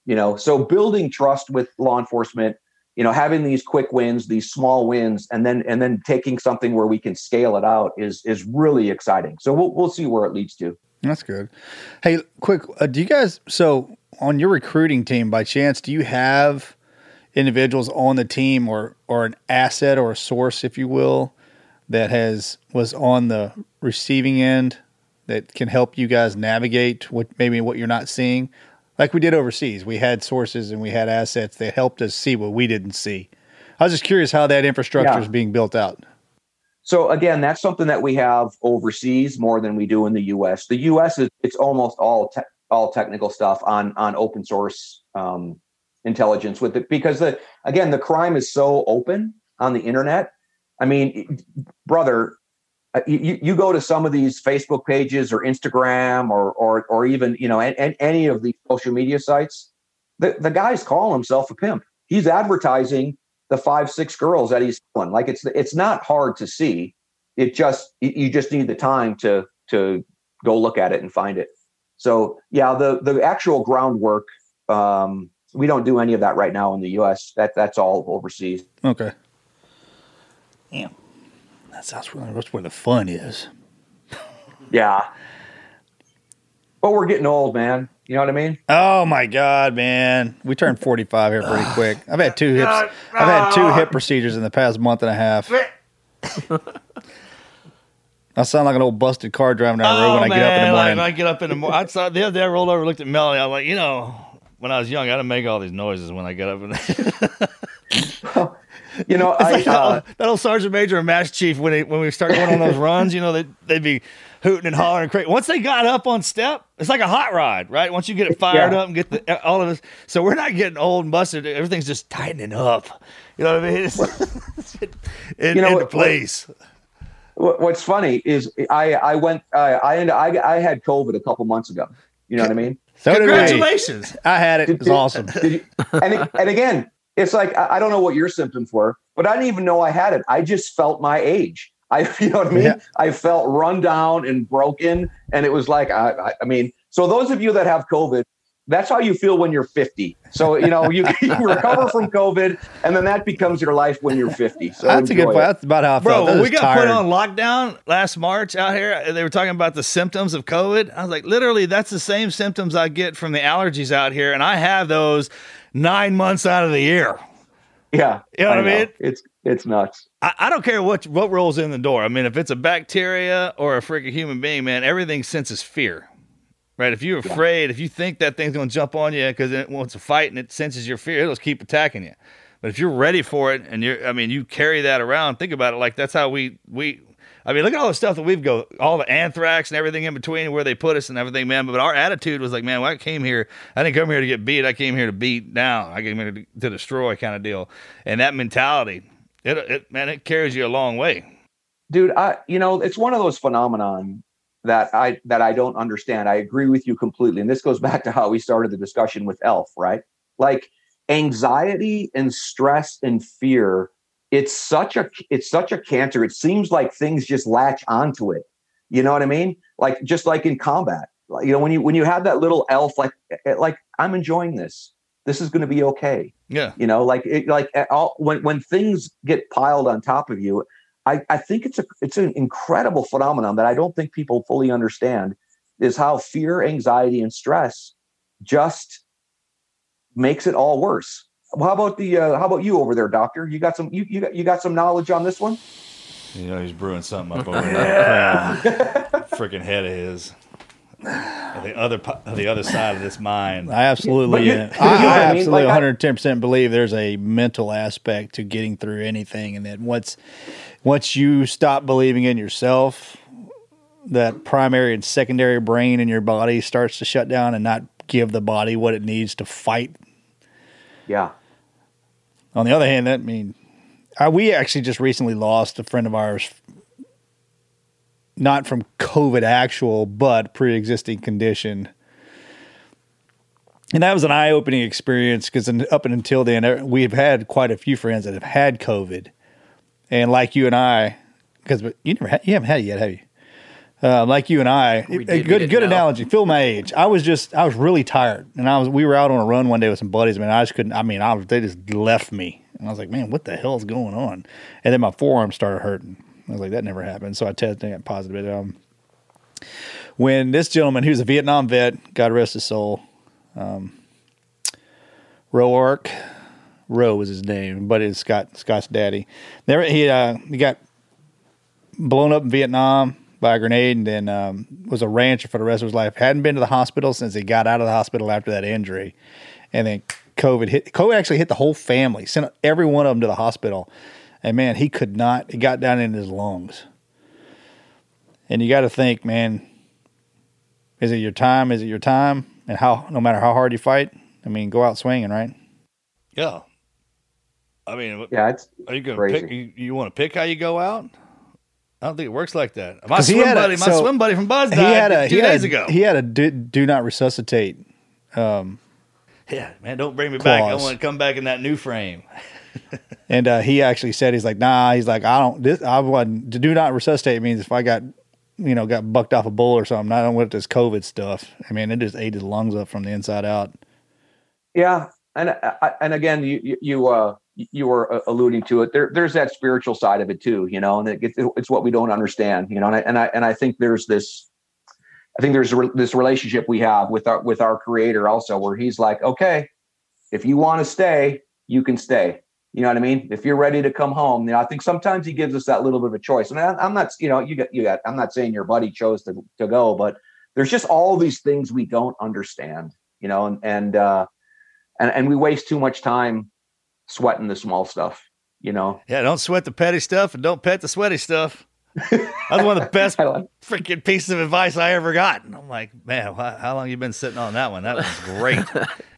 you know so building trust with law enforcement you know having these quick wins these small wins and then and then taking something where we can scale it out is is really exciting. So we'll, we'll see where it leads to. That's good. Hey quick uh, do you guys so on your recruiting team by chance do you have individuals on the team or or an asset or a source if you will that has was on the receiving end that can help you guys navigate what maybe what you're not seeing like we did overseas. We had sources and we had assets that helped us see what we didn't see. I was just curious how that infrastructure yeah. is being built out. So again, that's something that we have overseas more than we do in the U.S. The U.S. is it's almost all te- all technical stuff on on open source um, intelligence with it because the again the crime is so open on the internet. I mean, brother, you, you go to some of these Facebook pages or Instagram or or or even you know and, any of the social media sites, the, the guy's calling himself a pimp. He's advertising the five six girls that he's killing. Like it's it's not hard to see. It just you just need the time to to go look at it and find it. So yeah, the the actual groundwork. Um, we don't do any of that right now in the U.S. That that's all overseas. Okay. Yeah. That's, that's, where, that's where the fun is. yeah. But we're getting old, man. You know what I mean? Oh my god, man! We turned forty-five here pretty quick. I've had two hips. I've had two hip procedures in the past month and a half. I sound like an old busted car driving down the road oh, when I man, get up in the oh, morning. Like, I get up in the morning. I saw the other day I rolled over, looked at Melanie. I was like, you know, when I was young, I didn't make all these noises when I get up. In you know, I, like that, uh, old, that, old, sergeant major and master chief when they, when we start going on those runs, you know, they they'd be hooting and hollering and crazy. Once they got up on step, it's like a hot rod, right? Once you get it fired yeah. up and get the, all of us, so we're not getting old and busted. Everything's just tightening up. You know what I mean? It's, in, you know, into place. What, what's funny is I I went uh, I, I I had COVID a couple months ago. You know what I mean? So Congratulations! I had it. It was awesome. You, and, and again, it's like I don't know what your symptoms were, but I didn't even know I had it. I just felt my age. I, you know what I mean? Yeah. I felt run down and broken, and it was like I, I mean. So those of you that have COVID, that's how you feel when you're 50. So you know you, you recover from COVID, and then that becomes your life when you're 50. So That's a good point. it. That's about how I Bro, felt. I when was we got put on lockdown last March out here, they were talking about the symptoms of COVID. I was like, literally, that's the same symptoms I get from the allergies out here, and I have those nine months out of the year. Yeah, You know what I mean? It's it's nuts. I, I don't care what what rolls in the door. I mean, if it's a bacteria or a freaking human being, man, everything senses fear. Right? If you're afraid, if you think that thing's going to jump on you because it wants to fight and it senses your fear, it'll keep attacking you. But if you're ready for it and you're, I mean, you carry that around. Think about it like that's how we we. I mean, look at all the stuff that we've go, all the anthrax and everything in between, where they put us and everything, man. But our attitude was like, man, when I came here, I didn't come here to get beat. I came here to beat down. I came here to, to destroy, kind of deal. And that mentality, it, it, man, it carries you a long way. dude i you know it's one of those phenomenon that i that i don't understand. I agree with you completely. And this goes back to how we started the discussion with elf right? Like anxiety and stress and fear it's such a it's such a cancer. It seems like things just latch onto it. You know what i mean? Like just like in combat. Like, you know when you when you have that little elf like eh, like i'm enjoying this. This is going to be okay. Yeah. you know like it, like all when when things get piled on top of you I, I think it's a it's an incredible phenomenon that I don't think people fully understand is how fear, anxiety, and stress just makes it all worse. How about the uh, how about you over there, doctor? You got some you you got you got some knowledge on this one? You know, he's brewing something up over there. Freaking head of his. The other, po- the other side of this mind. I absolutely, you- uh, you know I, I I absolutely 110 percent believe there's a mental aspect to getting through anything, and that once once you stop believing in yourself, that primary and secondary brain in your body starts to shut down and not give the body what it needs to fight. Yeah. On the other hand, that I mean, I, we actually just recently lost a friend of ours, not from COVID actual, but pre-existing condition. And that was an eye-opening experience because up and until then, uh, we've had quite a few friends that have had COVID, and like you and I, because you never had, you haven't had it yet, have you? Uh, like you and I, We a good good know. analogy. Feel my age. I was just I was really tired, and I was we were out on a run one day with some buddies. Man, I just couldn't. I mean, I was, they just left me, and I was like, man, what the hell is going on? And then my forearm started hurting. I was like, that never happened. So I tested got positive. Um, when this gentleman, who's a Vietnam vet, God rest his soul, um, Roark, Roe was his name, but it's Scott Scott's daddy. There he uh, he got blown up in Vietnam by a grenade and then um, was a rancher for the rest of his life. Hadn't been to the hospital since he got out of the hospital after that injury. And then COVID hit. COVID actually hit the whole family, sent every one of them to the hospital. And man, he could not, it got down in his lungs. And you got to think, man, is it your time? Is it your time? And how, no matter how hard you fight, I mean, go out swinging, right? Yeah. I mean, Yeah, it's are you going to crazy. pick? You, you want to pick how you go out? I don't think it works like that. My 'Cause he swim had a- buddy, my swim buddy from BUD/S he died had a, two he days a- ago. He had a do, do not resuscitate. Um, yeah, man, don't bring me back. I want to come back in that new frame. And uh, he actually said he's like, nah. He's like, I don't. This I wasn't. To do not resuscitate means if I got, you know, got bucked off a bull or something. I don't want this COVID stuff. I mean, it just ate his lungs up from the inside out. Yeah, and I- and again, you you- uh you were uh, alluding to it. There there's that spiritual side of it too, you know, and it, it's what we don't understand, you know. And I and I and I think there's this, I think there's this relationship we have with our with our Creator also, where He's like, okay, if you want to stay, you can stay. You know what I mean? If you're ready to come home, you know, I think sometimes He gives us that little bit of a choice. And I, I'm not, you know, you got you got. I'm not saying your buddy chose to to go, but there's just all these things we don't understand, you know, and and uh, and and we waste too much time sweating the small stuff you know Yeah, don't sweat the petty stuff and don't pet the sweaty stuff. That's one of the best freaking pieces of advice I ever got. And I'm like, man, why, how long you been sitting on that one? That was great.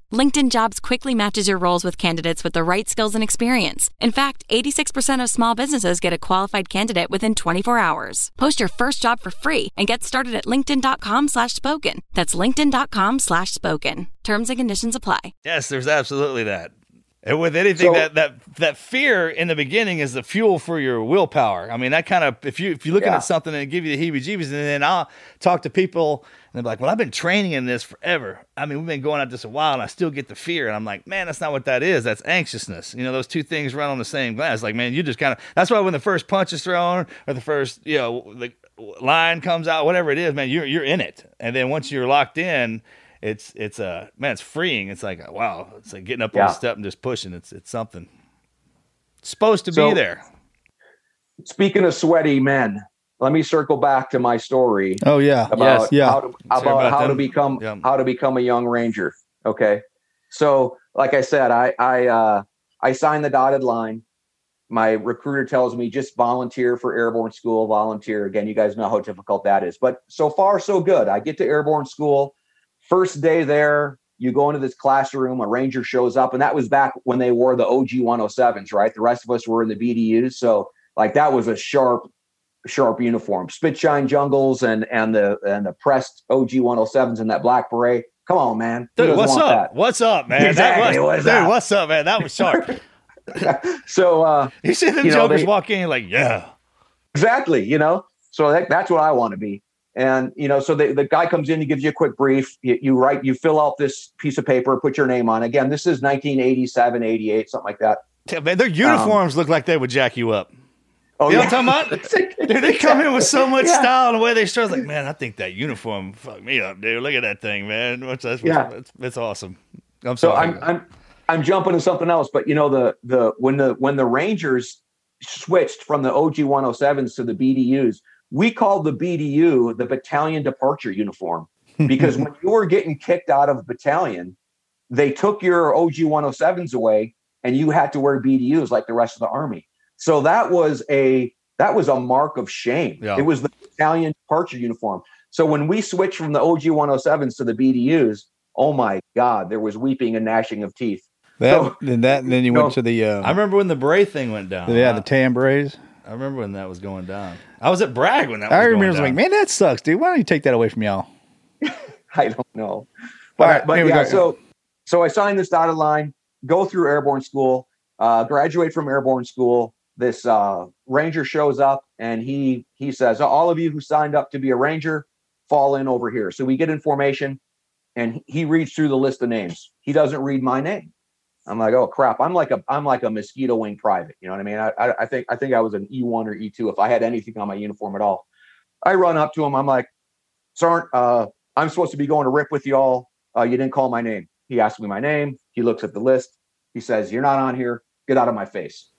LinkedIn Jobs quickly matches your roles with candidates with the right skills and experience. In fact, 86% of small businesses get a qualified candidate within 24 hours. Post your first job for free and get started at linkedin.com slash spoken. That's linkedin.com slash spoken. Terms and conditions apply. Yes, there's absolutely that. And with anything So- that that that fear in the beginning is the fuel for your willpower. I mean, that kind of if you if you're looking Yeah. at something and give you the heebie-jeebies, and then I'll talk to people and they're like, "Well, I've been training in this forever. I mean, we've been going at this a while, and I still get the fear." And I'm like, "Man, that's not what that is. That's anxiousness. You know, those two things run on the same glass. Like, man, you just kind of. That's why when the first punch is thrown or the first you know the line comes out, whatever it is, man, you're you're in it. And then once you're locked in." It's it's a man. It's freeing. It's like uh, wow. It's like getting up on Yeah. the step and just pushing. It's it's something. It's supposed to So- be there. Speaking of sweaty men, let me circle back to my story Oh yeah. about Yeah. how to, about, about how to become Yeah. how to become a young ranger. Okay, so like I said, I I uh, I signed the dotted line. My recruiter tells me just volunteer for airborne school. Volunteer again. You guys know how difficult that is, but so far so good. I get to airborne school. First day there, you go into this classroom. A ranger shows up, and that was back when they wore the OG 107s. Right, the rest of us were in the BDUs. So like that was a sharp sharp uniform, spit shine jungles and and the and the pressed OG 107s and that black beret. Come on, man. Who Dude, what's up? What's up, man? Exactly, That was, what's dude, up? what's up, man? That was sharp. So uh you see them You know, jokers they- walk in, like, yeah. exactly, you know. So that, that's what I want to be. And you know, so the, the guy comes in, he gives you a quick brief. You, you write, you fill out this piece of paper, put your name on. Again, this is 1987, 88, something like that. Yeah, man, their uniforms look like they would jack you up. Oh, you know yeah. what I'm talking about? Dude, they come in with so much Yeah. style and the way they stress. Like, man, I think that uniform fucked me up, dude. Look at that thing, man. What's that's, Yeah. it's, it's awesome. I'm So sorry. I'm I'm I'm jumping to something else, but you know the the when the when the Rangers switched from the OG 107s to the BDUs, we called the BDU the battalion departure uniform because when you were getting kicked out of battalion, they took your OG 107s away and you had to wear BDUs like the rest of the army. So that was a that was a mark of shame. Yeah. It was the battalion departure uniform. So when we switched from the OG 107s to the BDUs, oh my God, there was weeping and gnashing of teeth. That So- and that and then you No. went to the uh, I remember when the bray thing went down. yeah the tan berets. I remember when that was going down. I was at Bragg when that was I going remember I was down. like, man, that sucks, dude. Why don't you take that away from y'all? I don't know. All But, right, but here we yeah, go. so so I signed this dotted line, go through airborne school, uh, graduate from airborne school. This uh, ranger shows up and he he says, "All of you who signed up to be a ranger, fall in over here." So we get in formation, and he- reads through the list of names. He doesn't read my name. I'm like, "Oh crap!" I'm like a I'm like a mosquito wing private. You know what I mean? I I, think I think I was an E1 or E2 if I had anything on my uniform at all. I run up to him. I'm like, Sergeant, uh, I'm supposed to be going to rip with y'all. Uh, you didn't call my name. He asks me my name. He looks at the list. He says, You're not on here. Get out of my face.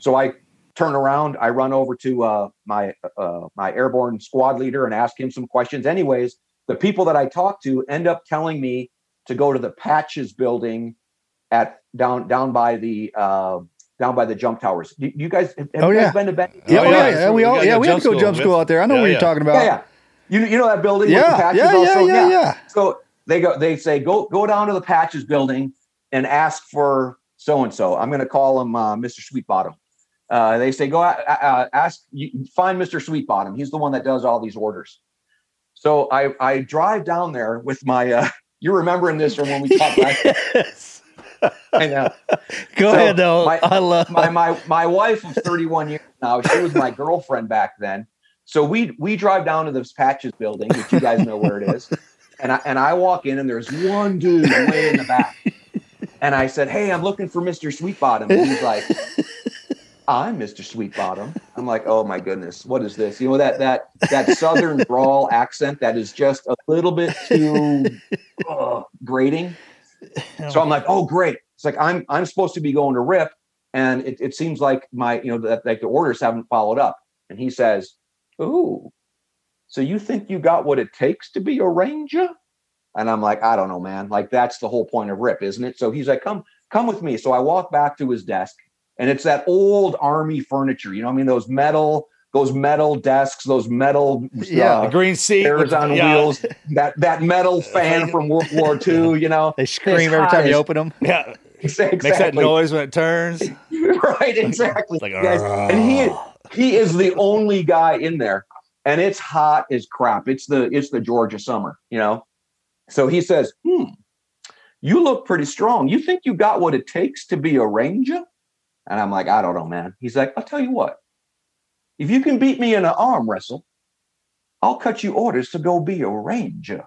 So I turn around. I run over to uh, my uh, my airborne squad leader and ask him some questions. Anyways, the people that I talk to end up telling me to go to the Patches building at down down by the uh, down by the jump towers. You, you guys have Oh, you guys yeah. been to Ben? Yeah, Oh, oh, yeah, yeah, so we we all yeah we have jump to go school, jump school out there. I know Yeah, what yeah. you're talking about. Yeah, yeah. You you know that building with Yeah, the patches yeah, yeah, also? yeah, yeah. So they go they say go go down to the patches building and ask for so and so. I'm going to call him uh, Mr. Sweetbottom. Uh, they say go uh, uh, ask find Mr. Sweetbottom. He's the one that does all these orders. So I I drive down there with my uh, you're remembering this from when we talked last. Yes. I know. Go So, ahead though. my- I love my my my wife of 31 years now. She was my girlfriend back then. So we we drive down to this Patches building, which you guys know where it is. And I and I walk in and there's one dude way in the back. And I said, "Hey, I'm looking for Mr. Sweetbottom." And he's like, "I'm Mr. Sweetbottom." I'm like, "Oh my goodness, what is this?" You know that that that southern drawl accent that is just a little bit too uh, grating. So I'm like, "Oh, great." It's like I'm I'm supposed to be going to rip, and it, it seems like my you know that like the orders haven't followed up. And he says, "Ooh, so you think you got what it takes to be a ranger?" And I'm like, I don't know, man. Like that's the whole point of Rip, isn't it? So he's like, come, come with me. So I walk back to his desk, and it's that old army furniture. You know, I mean, those metal those metal desks, those metal Yeah, the green seat chairs on yeah. wheels, that that metal fan from World War II. You know, They scream every time you open them. Yeah, Exactly. makes that noise when it turns. right, exactly. Like, Yes. And he he is the only guy in there, and it's hot as crap. It's the it's the Georgia summer, you know. So he says, "Hmm, you look pretty strong. You think you got what it takes to be a ranger?" And I'm like, "I don't know, man." He's like, "I'll tell you what. If you can beat me in an arm wrestle, I'll cut you orders to go be a ranger."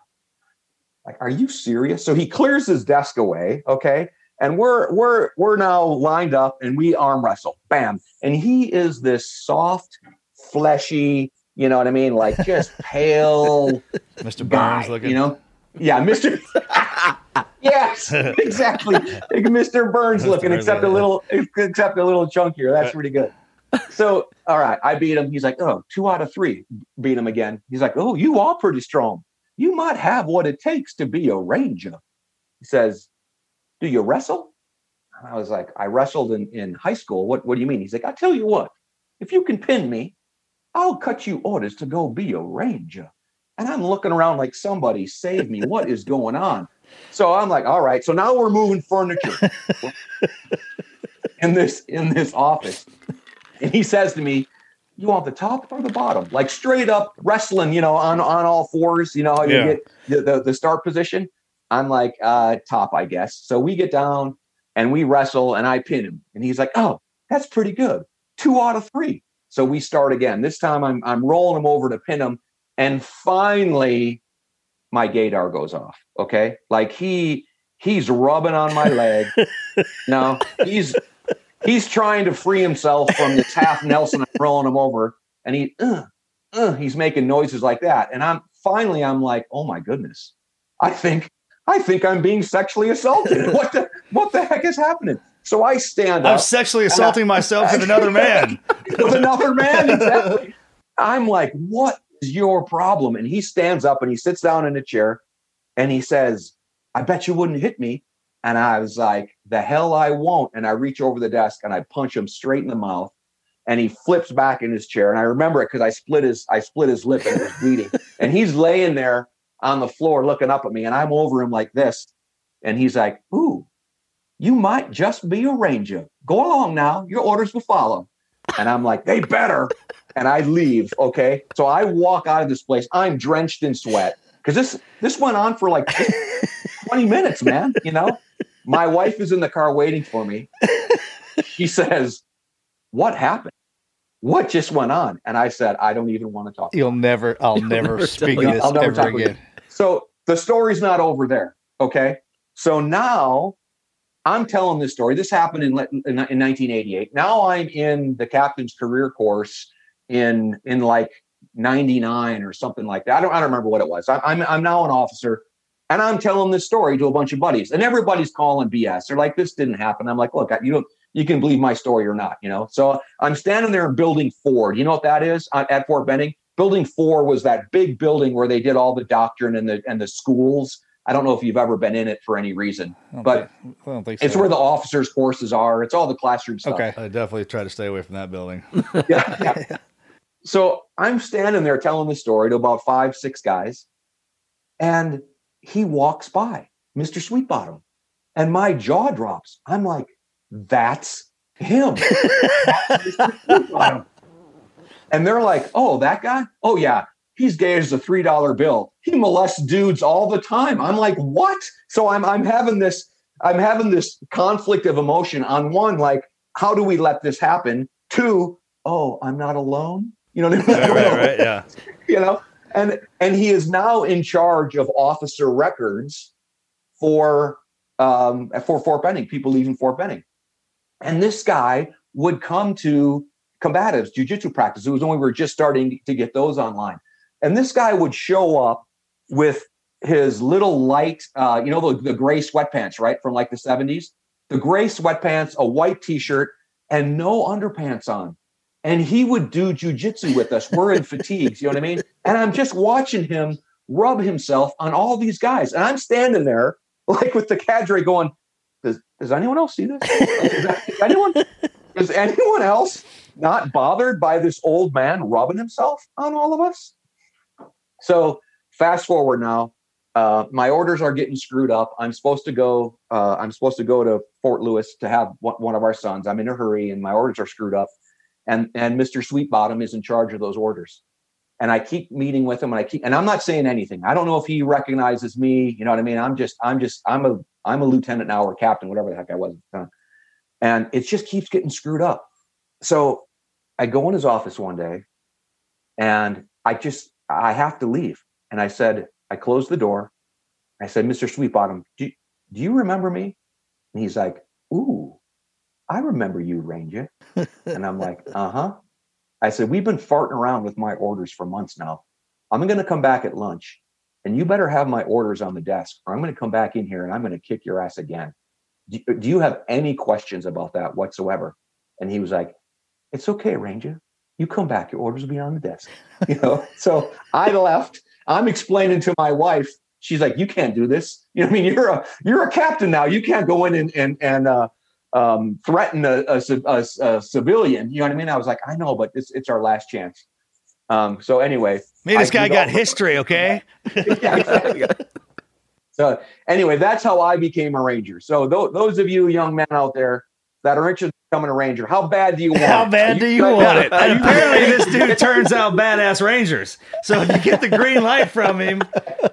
Like, are you serious? So he clears his desk away, okay? And we're we're we're now lined up and we arm wrestle. Bam. And he is this soft, fleshy, you know what I mean? Like just pale Mr. guy, Burns looking. you know? Yeah, Mr. yes, exactly. Like Mr. Burns looking, except a little except a little chunkier. That's pretty good. So, all right, I beat him. He's like, oh, two out of three. Beat him again. He's like, oh, you are pretty strong. You might have what it takes to be a ranger. He says, do you wrestle? And I was like, I wrestled in, in high school. What, what do you mean? He's like, I tell you what, if you can pin me, I'll cut you orders to go be a ranger. And I'm looking around like somebody save me. What is going on? So I'm like, all right. So now we're moving furniture in this in this office. And he says to me, You want the top or the bottom? Like straight up wrestling, you know, on on all fours, you know, how you Yeah. get the, the, the start position. I'm like, uh, top, I guess. So we get down and we wrestle and I pin him. And he's like, Oh, that's pretty good. Two out of three. So we start again. This time I'm I'm rolling him over to pin him. And finally, my gaydar goes off. Okay. Like he he's rubbing on my leg. no, he's he's trying to free himself from this half Nelson I'm rolling him over. And he uh, uh, he's making noises like that. And I'm finally I'm like, oh my goodness. I think I think I'm being sexually assaulted. what the what the heck is happening? So I stand up. I'm sexually and I- assaulting myself with another man. with another man. Exactly. I'm like, what your problem? And he stands up and he sits down in a chair and he says, I bet you wouldn't hit me. And I was like, the hell I won't. And I reach over the desk and I punch him straight in the mouth. And he flips back in his chair. And I remember it because I split his I split his lip and it was bleeding. and he's laying there on the floor looking up at me. And I'm over him like this. And he's like, Ooh, you might just be a ranger. Go along now. Your orders will follow. And I'm like, they better. And I leave. Okay. So I walk out of this place. I'm drenched in sweat because this this went on for like 20 minutes, man. You know, my wife is in the car waiting for me. She says, What happened? What just went on? And I said, I don't even want to talk. You'll never, I'll never never speak this I'll never ever talk again. So the story's not over there. Okay. So now I'm telling this story. This happened in, in, in 1988. Now I'm in the captain's career course in in like 99 or something like that. I don't, I don't remember what it was. I, I'm, I'm now an officer and I'm telling this story to a bunch of buddies and everybody's calling BS. They're like, this didn't happen. I'm like, look, you don't, you can believe my story or not, you know? So I'm standing there in building four. Do you know what that is at at Fort Benning? Building four was that big building where they did all the doctrine and the, and the schools. I don't know if you've ever been in it for any reason, I but think- I don't think it's where the officers' courses are. It's all the classroom stuff. Okay. I definitely try to stay away from that building. yeah, yeah. So I'm standing there telling the story to about five, six guys, and he walks by, Mr. Sweetbottom, and my jaw drops. I'm like, that's him. That's Mr. Sweetbottom. And they're like, oh, that guy? Oh, yeah. He's gay as a three dollar bill. He molests dudes all the time. I'm like, what? So I'm I'm having this I'm having this conflict of emotion. On one, like, how do we let this happen? Two, oh, I'm not alone. You know what I mean? right, right, right. Yeah. you know and and he is now in charge of officer records for um for fort benning people leaving fort benning and this guy would come to combatives jiu-jitsu practice it was when we were just starting to get those online and this guy would show up with his little light uh you know the, the gray sweatpants right from like the 70s the gray sweatpants a white t-shirt and no underpants on and he would do jujitsu with us. We're in fatigues, you know what I mean? And I'm just watching him rub himself on all these guys. And I'm standing there like with the cadre going, does, does anyone else see this? Does, anyone, does anyone else not bothered by this old man rubbing himself on all of us. So fast forward now, uh, my orders are getting screwed up. I'm supposed to go. Uh, I'm supposed to go to Fort Lewis to have one of our sons. I'm in a hurry, and my orders are screwed up. And and Mr. Sweetbottom is in charge of those orders. And I keep meeting with him, and I keep and I'm not saying anything. I don't know if he recognizes me. You know what I mean? I'm just I'm just I'm a I'm a lieutenant now or captain, whatever the heck I was at the time. And it just keeps getting screwed up. So I go in his office one day, and I just I have to leave. And I said, I closed the door. I said, Mr. Sweetbottom, do, do you remember me? And he's like, Ooh, I remember you, Ranger. and I'm like, Uh huh. I said, We've been farting around with my orders for months now. I'm going to come back at lunch and you better have my orders on the desk or I'm going to come back in here and I'm going to kick your ass again. Do, do you have any questions about that whatsoever? And he was like, It's okay, Ranger. You come back, your orders will be on the desk. You know, so I left. I'm explaining to my wife. She's like, "You can't do this. You know, what I mean, you're a you're a captain now. You can't go in and and and uh, um, threaten a, a, a, a civilian. You know what I mean?" I was like, "I know, but it's it's our last chance." Um, so anyway, Me, this I guy got history, okay? Yeah, exactly. So anyway, that's how I became a ranger. So tho- those of you young men out there that are interested in becoming a ranger, how bad do you want? How it? bad Are do you want it? And apparently, this dude turns out badass Rangers. So if you get the green light from him,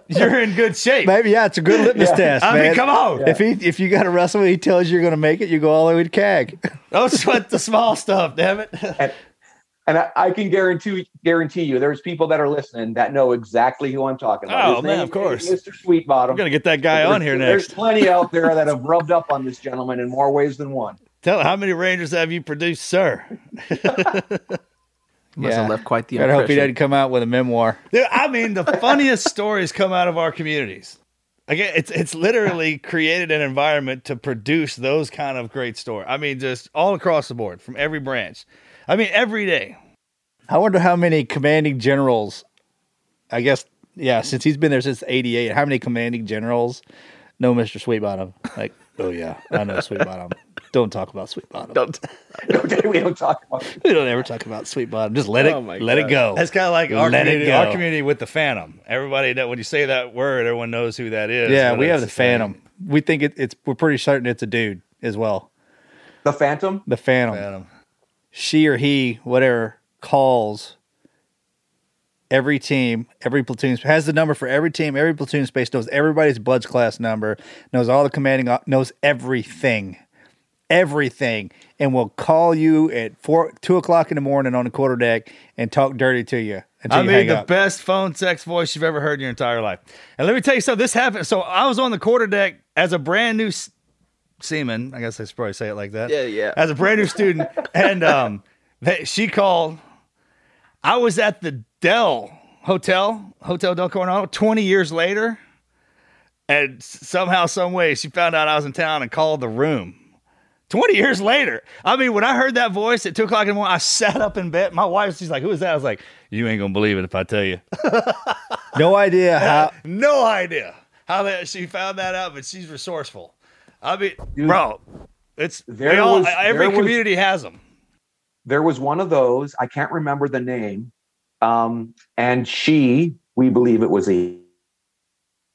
you're in good shape. Maybe yeah, it's a good litmus Yeah. test. I mean, come on. If he if you got to wrestle, he tells you you're going to make it. You go all the way to CAG. Don't sweat the small stuff, damn it. And, and I, I can guarantee guarantee you, there's people that are listening that know exactly who I'm talking about. Oh, His man, name of course. is Mr. Sweetbottom. I'm gonna get that guy on here next. There's plenty out there that have rubbed up on this gentleman in more ways than one. Tell how many Rangers have you produced, sir? Must have left quite the I hope he impression. doesn't come out with a memoir. Dude, I mean, the funniest stories come out of our communities. Again, it's it's literally created an environment to produce those kind of great stories. I mean, just all across the board from every branch. I mean, every day. I wonder how many commanding generals. I guess yeah, since he's been there since '88, how many commanding generals know Mister Sweetbottom? Like, oh yeah, I know Sweet Bottom. Don't talk about Sweetbottom. Don't. Okay, we don't talk about. We don't ever talk about Sweet Bottom. Just let it Oh my let it go. That's kind of like our Let community, our community with the Phantom. Everybody that when you say that word, everyone knows who that is. yeah, we have the same. Phantom. We think it, it's. We're pretty certain it's a dude as well. The Phantom. The Phantom. Phantom. She or he, whatever, calls every team, every platoon has the number for every team, every platoon space knows everybody's BUD/S class number, knows all the commanding, knows everything, everything, and will call you at four, two o'clock in the morning on the quarter deck and talk dirty to you until I you mean, hang the up. best phone sex voice you've ever heard in your entire life. And let me tell you something. This happened. So I was on the quarter deck as a brand new s- seaman. I guess I should probably say it like that. Yeah, yeah. As a brand new student, and um, they, she called. I was at the Del Hotel, Hotel Del Coronado, 20 years later. And somehow, some way, she found out I was in town and called the room. 20 years later. I mean, when I heard that voice at 2 o'clock in the morning, I sat up in bed. My wife, she's like, Who is that? I was like, You ain't going to believe it if I tell you. no idea how. no idea how that she found that out, but she's resourceful. I mean, bro, it's There all, was- every there was- community has them. there was one of those i can't remember the name um, and she we believe it was a,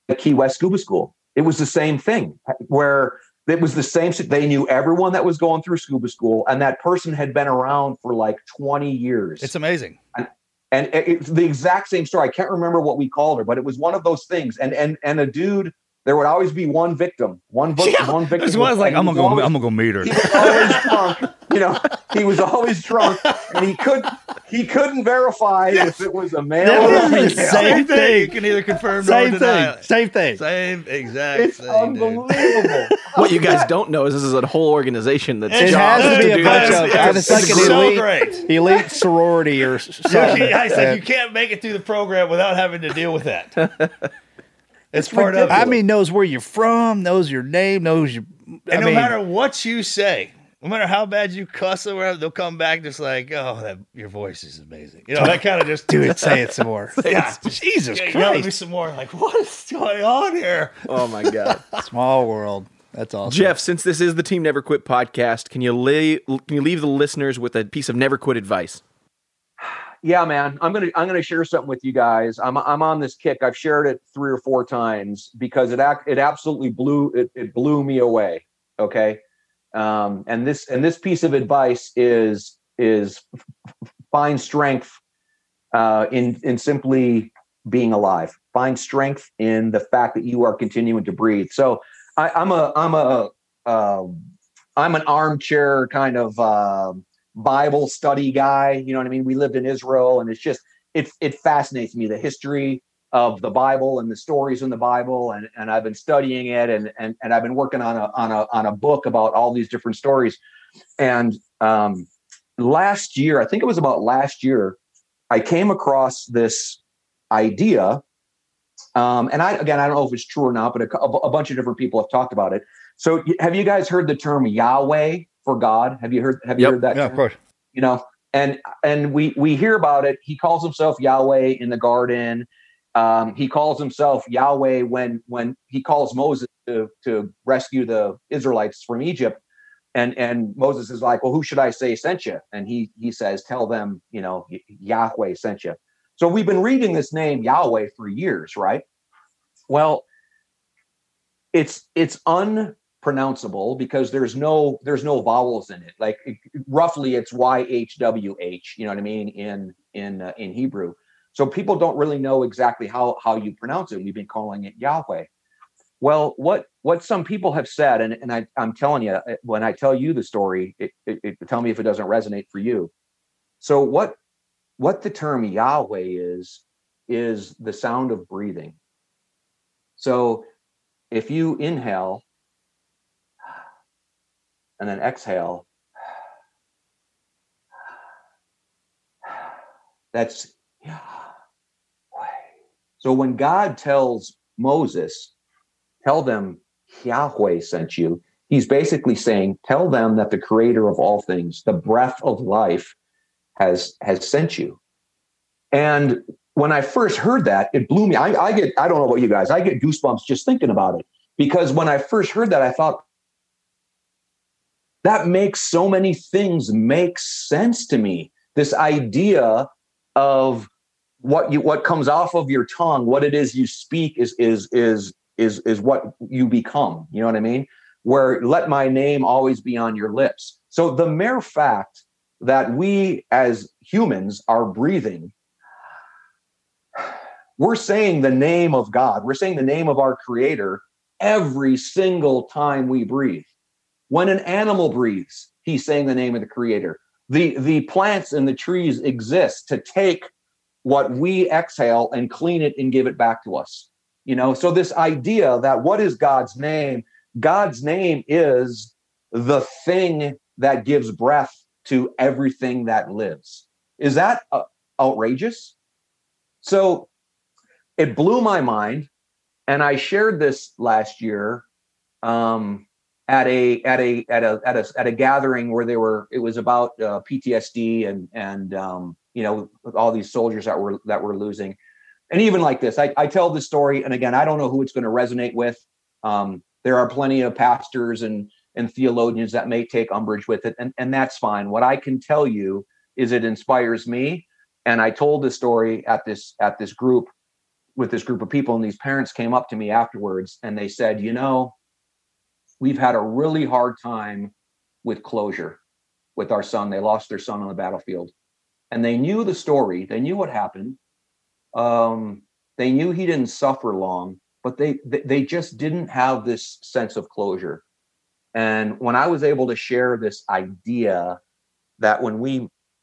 a key west scuba school. It was the same thing where it was the same they knew everyone that was going through scuba school and that person had been around for like 20 years. It's amazing. and, and it's the exact same story. I can't remember what we called her but it was one of those things. And and and a dude there would always be one victim one, victim, Yeah, one victim This was like, I'm gonna go, always- I'm gonna go meet her. he was always drunk. You know, he was always drunk, and he could he couldn't verify if it was a male or a female. Same thing. You can either confirm Same nor deny thing. it. Same thing. Same exact. It's same, unbelievable. What you guys don't know is this is a whole organization that's It has to be a do bunch this. of. Yeah, It's like so elite, great. elite sorority or something. I said you can't make it through the program without having to deal with that. It's part of it. I mean, knows where you're from, knows your name, knows your. I And no mean, matter what you say, no matter how bad you cuss or whatever, they'll come back just like, "Oh, that your voice is amazing." You know, that kind of just dude, say it some more. Yeah, Jesus yeah, yell at me some more. Like, what is going on here? Oh my god. Small world. That's awesome. Jeff, since this is the Team Never Quit podcast, can you lay, can you leave the listeners with a piece of never quit advice? Yeah, man. I'm gonna I'm gonna share something with you guys. I'm I'm on this kick. I've shared it three or four times because it ac- it absolutely blew it, it blew me away. Okay. Um, and this and this piece of advice is is find strength uh, in in simply being alive. Find strength in the fact that you are continuing to breathe. So I, I'm a I'm a um, I'm an armchair kind of uh, Bible study guy. You know what I mean? We lived in Israel, and it's just it it fascinates me the history of the Bible and the stories in the Bible, and and I've been studying it, and and and I've been working on a on a on a book about all these different stories. And um, last year, I think it was about last year, I came across this idea. Um, and I again, I don't know if it's true or not, but a, a bunch of different people have talked about it. So, have you guys heard the term Yahweh for God? Have you heard? Have you Yep. heard that? Yeah, term? of course. You know, and and we we hear about it. He calls himself Yahweh in the garden. Um, he calls himself Yahweh when when he calls Moses to to rescue the Israelites from Egypt. And and Moses is like, well, who should I say sent you? And he he says, tell them, you know, Yahweh sent you. So we've been reading this name Yahweh for years, right? Well, it's it's unpronounceable because there's no there's no vowels in it. Like it- roughly, it's Y H W H. You know what I mean in in uh, in Hebrew. So people don't really know exactly how how you pronounce it. We've been calling it Yahweh. Well, what what some people have said, and, and I, I'm telling you, uh, when I tell you the story, it, it, it- tell me if it doesn't resonate for you. So what what the term Yahweh is is the sound of breathing. So if you inhale and then exhale, that's Yahweh. So when God tells Moses, tell them Yahweh sent you, he's basically saying, tell them that the creator of all things, the breath of life, has has sent you. And when I first heard that, it blew me. I, I get, I don't know about you guys, I get goosebumps just thinking about it. Because when I first heard that, I thought, that makes so many things make sense to me. This idea of what you what comes off of your tongue, what it is you speak is is is is is what you become. You know what I mean? Where let my name always be on your lips. So the mere fact that we as humans are breathing we're saying the name of God. We're saying the name of our creator every single time we breathe. When an animal breathes, he's saying the name of the creator. The, the plants and the trees exist to take what we exhale and clean it and give it back to us. You know, so this idea that what is God's name? God's name is the thing that gives breath to everything that lives. Is that uh, outrageous? So it blew my mind and i shared this last year um, at a at a at a at a at a gathering where they were it was about uh, ptsd and and um, you know all these soldiers that were that were losing. And even like this i, I tell this story and again i don't know who it's going to resonate with. Um, there are plenty of pastors and and theologians that may take umbrage with it and, and that's fine. What i can tell you is it inspires me and i told this story at this at this group with this group of people and these parents came up to me afterwards and they said you know we've had a really hard time with closure with our son. They lost their son on the battlefield. And they knew the story. They knew what happened. Um, they knew he didn't suffer long but they they- they just didn't have this sense of closure. And when i was able to share this idea that when we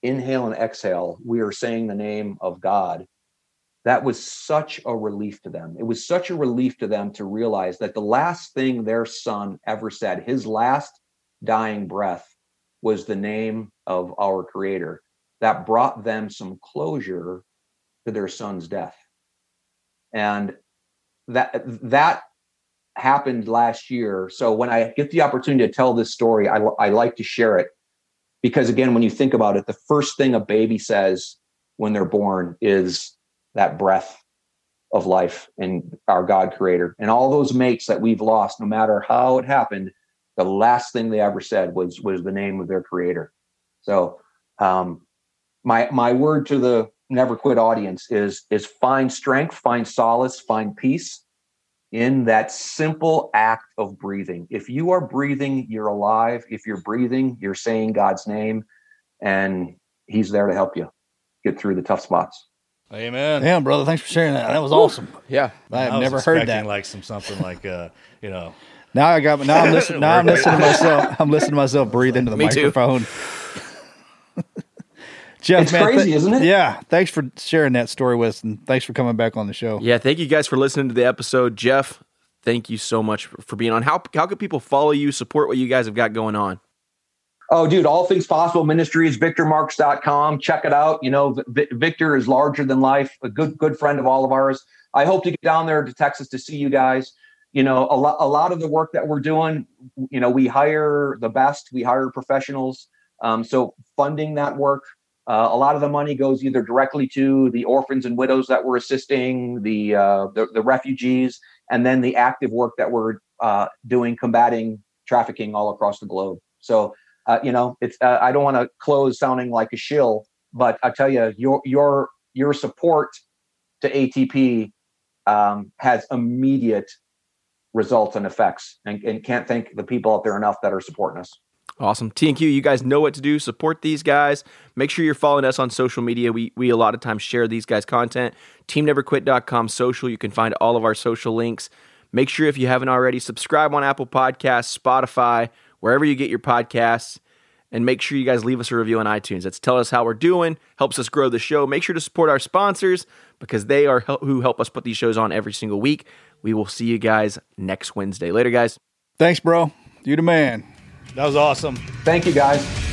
inhale and exhale we are saying the name of god that was such a relief to them. It was such a relief to them to realize that the last thing their son ever said, his last dying breath, was the name of our creator. That brought them some closure to their son's death. And that that happened last year. So when I get the opportunity to tell this story, I, I like to share it because again, when you think about it, the first thing a baby says when they're born is that breath of life and our God creator. And all those mates that we've lost, no matter how it happened, the last thing they ever said was was the name of their creator. So um, my my word to the never quit audience is is find strength, find solace, find peace in that simple act of breathing. If you are breathing, you're alive. If you're breathing, you're saying God's name and he's there to help you get through the tough spots. Amen. Damn, brother, thanks for sharing that. That was awesome. Yeah, I have was never heard expecting, that. Like some something like uh, you know. Now I got. Now I'm listening. Now I'm listening to myself. I'm listening to myself breathe into the Me microphone. Jeff, It's man, crazy, th- isn't it? Yeah. Thanks for sharing that story with us, and thanks for coming back on the show. Yeah, thank you guys for listening to the episode. Jeff, thank you so much for, for being on. How how can people follow you, support what you guys have got going on? Oh, dude, all things possible ministries, victormarx.com. Check it out. You know, v- Victor is larger than life, a good, good friend of all of ours. I hope to get down there to Texas to see you guys. You know, a lot, a lot of the work that we're doing, you know, we hire the best, we hire professionals. Um, so funding that work, uh, a lot of the money goes either directly to the orphans and widows that we're assisting, the, uh, the, the refugees, and then the active work that we're uh, doing combating trafficking all across the globe. So, uh, you know, it's uh, I don't want to close sounding like a shill, but I tell you, your your your support to ATP um, has immediate results and effects, and, and can't thank the people out there enough that are supporting us. Awesome. T and Q, you guys know what to do. Support these guys. Make sure you're following us on social media. We we a lot of times share these guys' content. TeamNeverQuit.com social. You can find all of our social links. Make sure if you haven't already, subscribe on Apple Podcasts, Spotify, wherever you get your podcasts. And make sure you guys leave us a review on iTunes. That's tell us how we're doing, helps us grow the show. Make sure to support our sponsors because they are who help us put these shows on every single week. We will see you guys next Wednesday. Later, guys. Thanks, bro. You the man. That was awesome. Thank you, guys.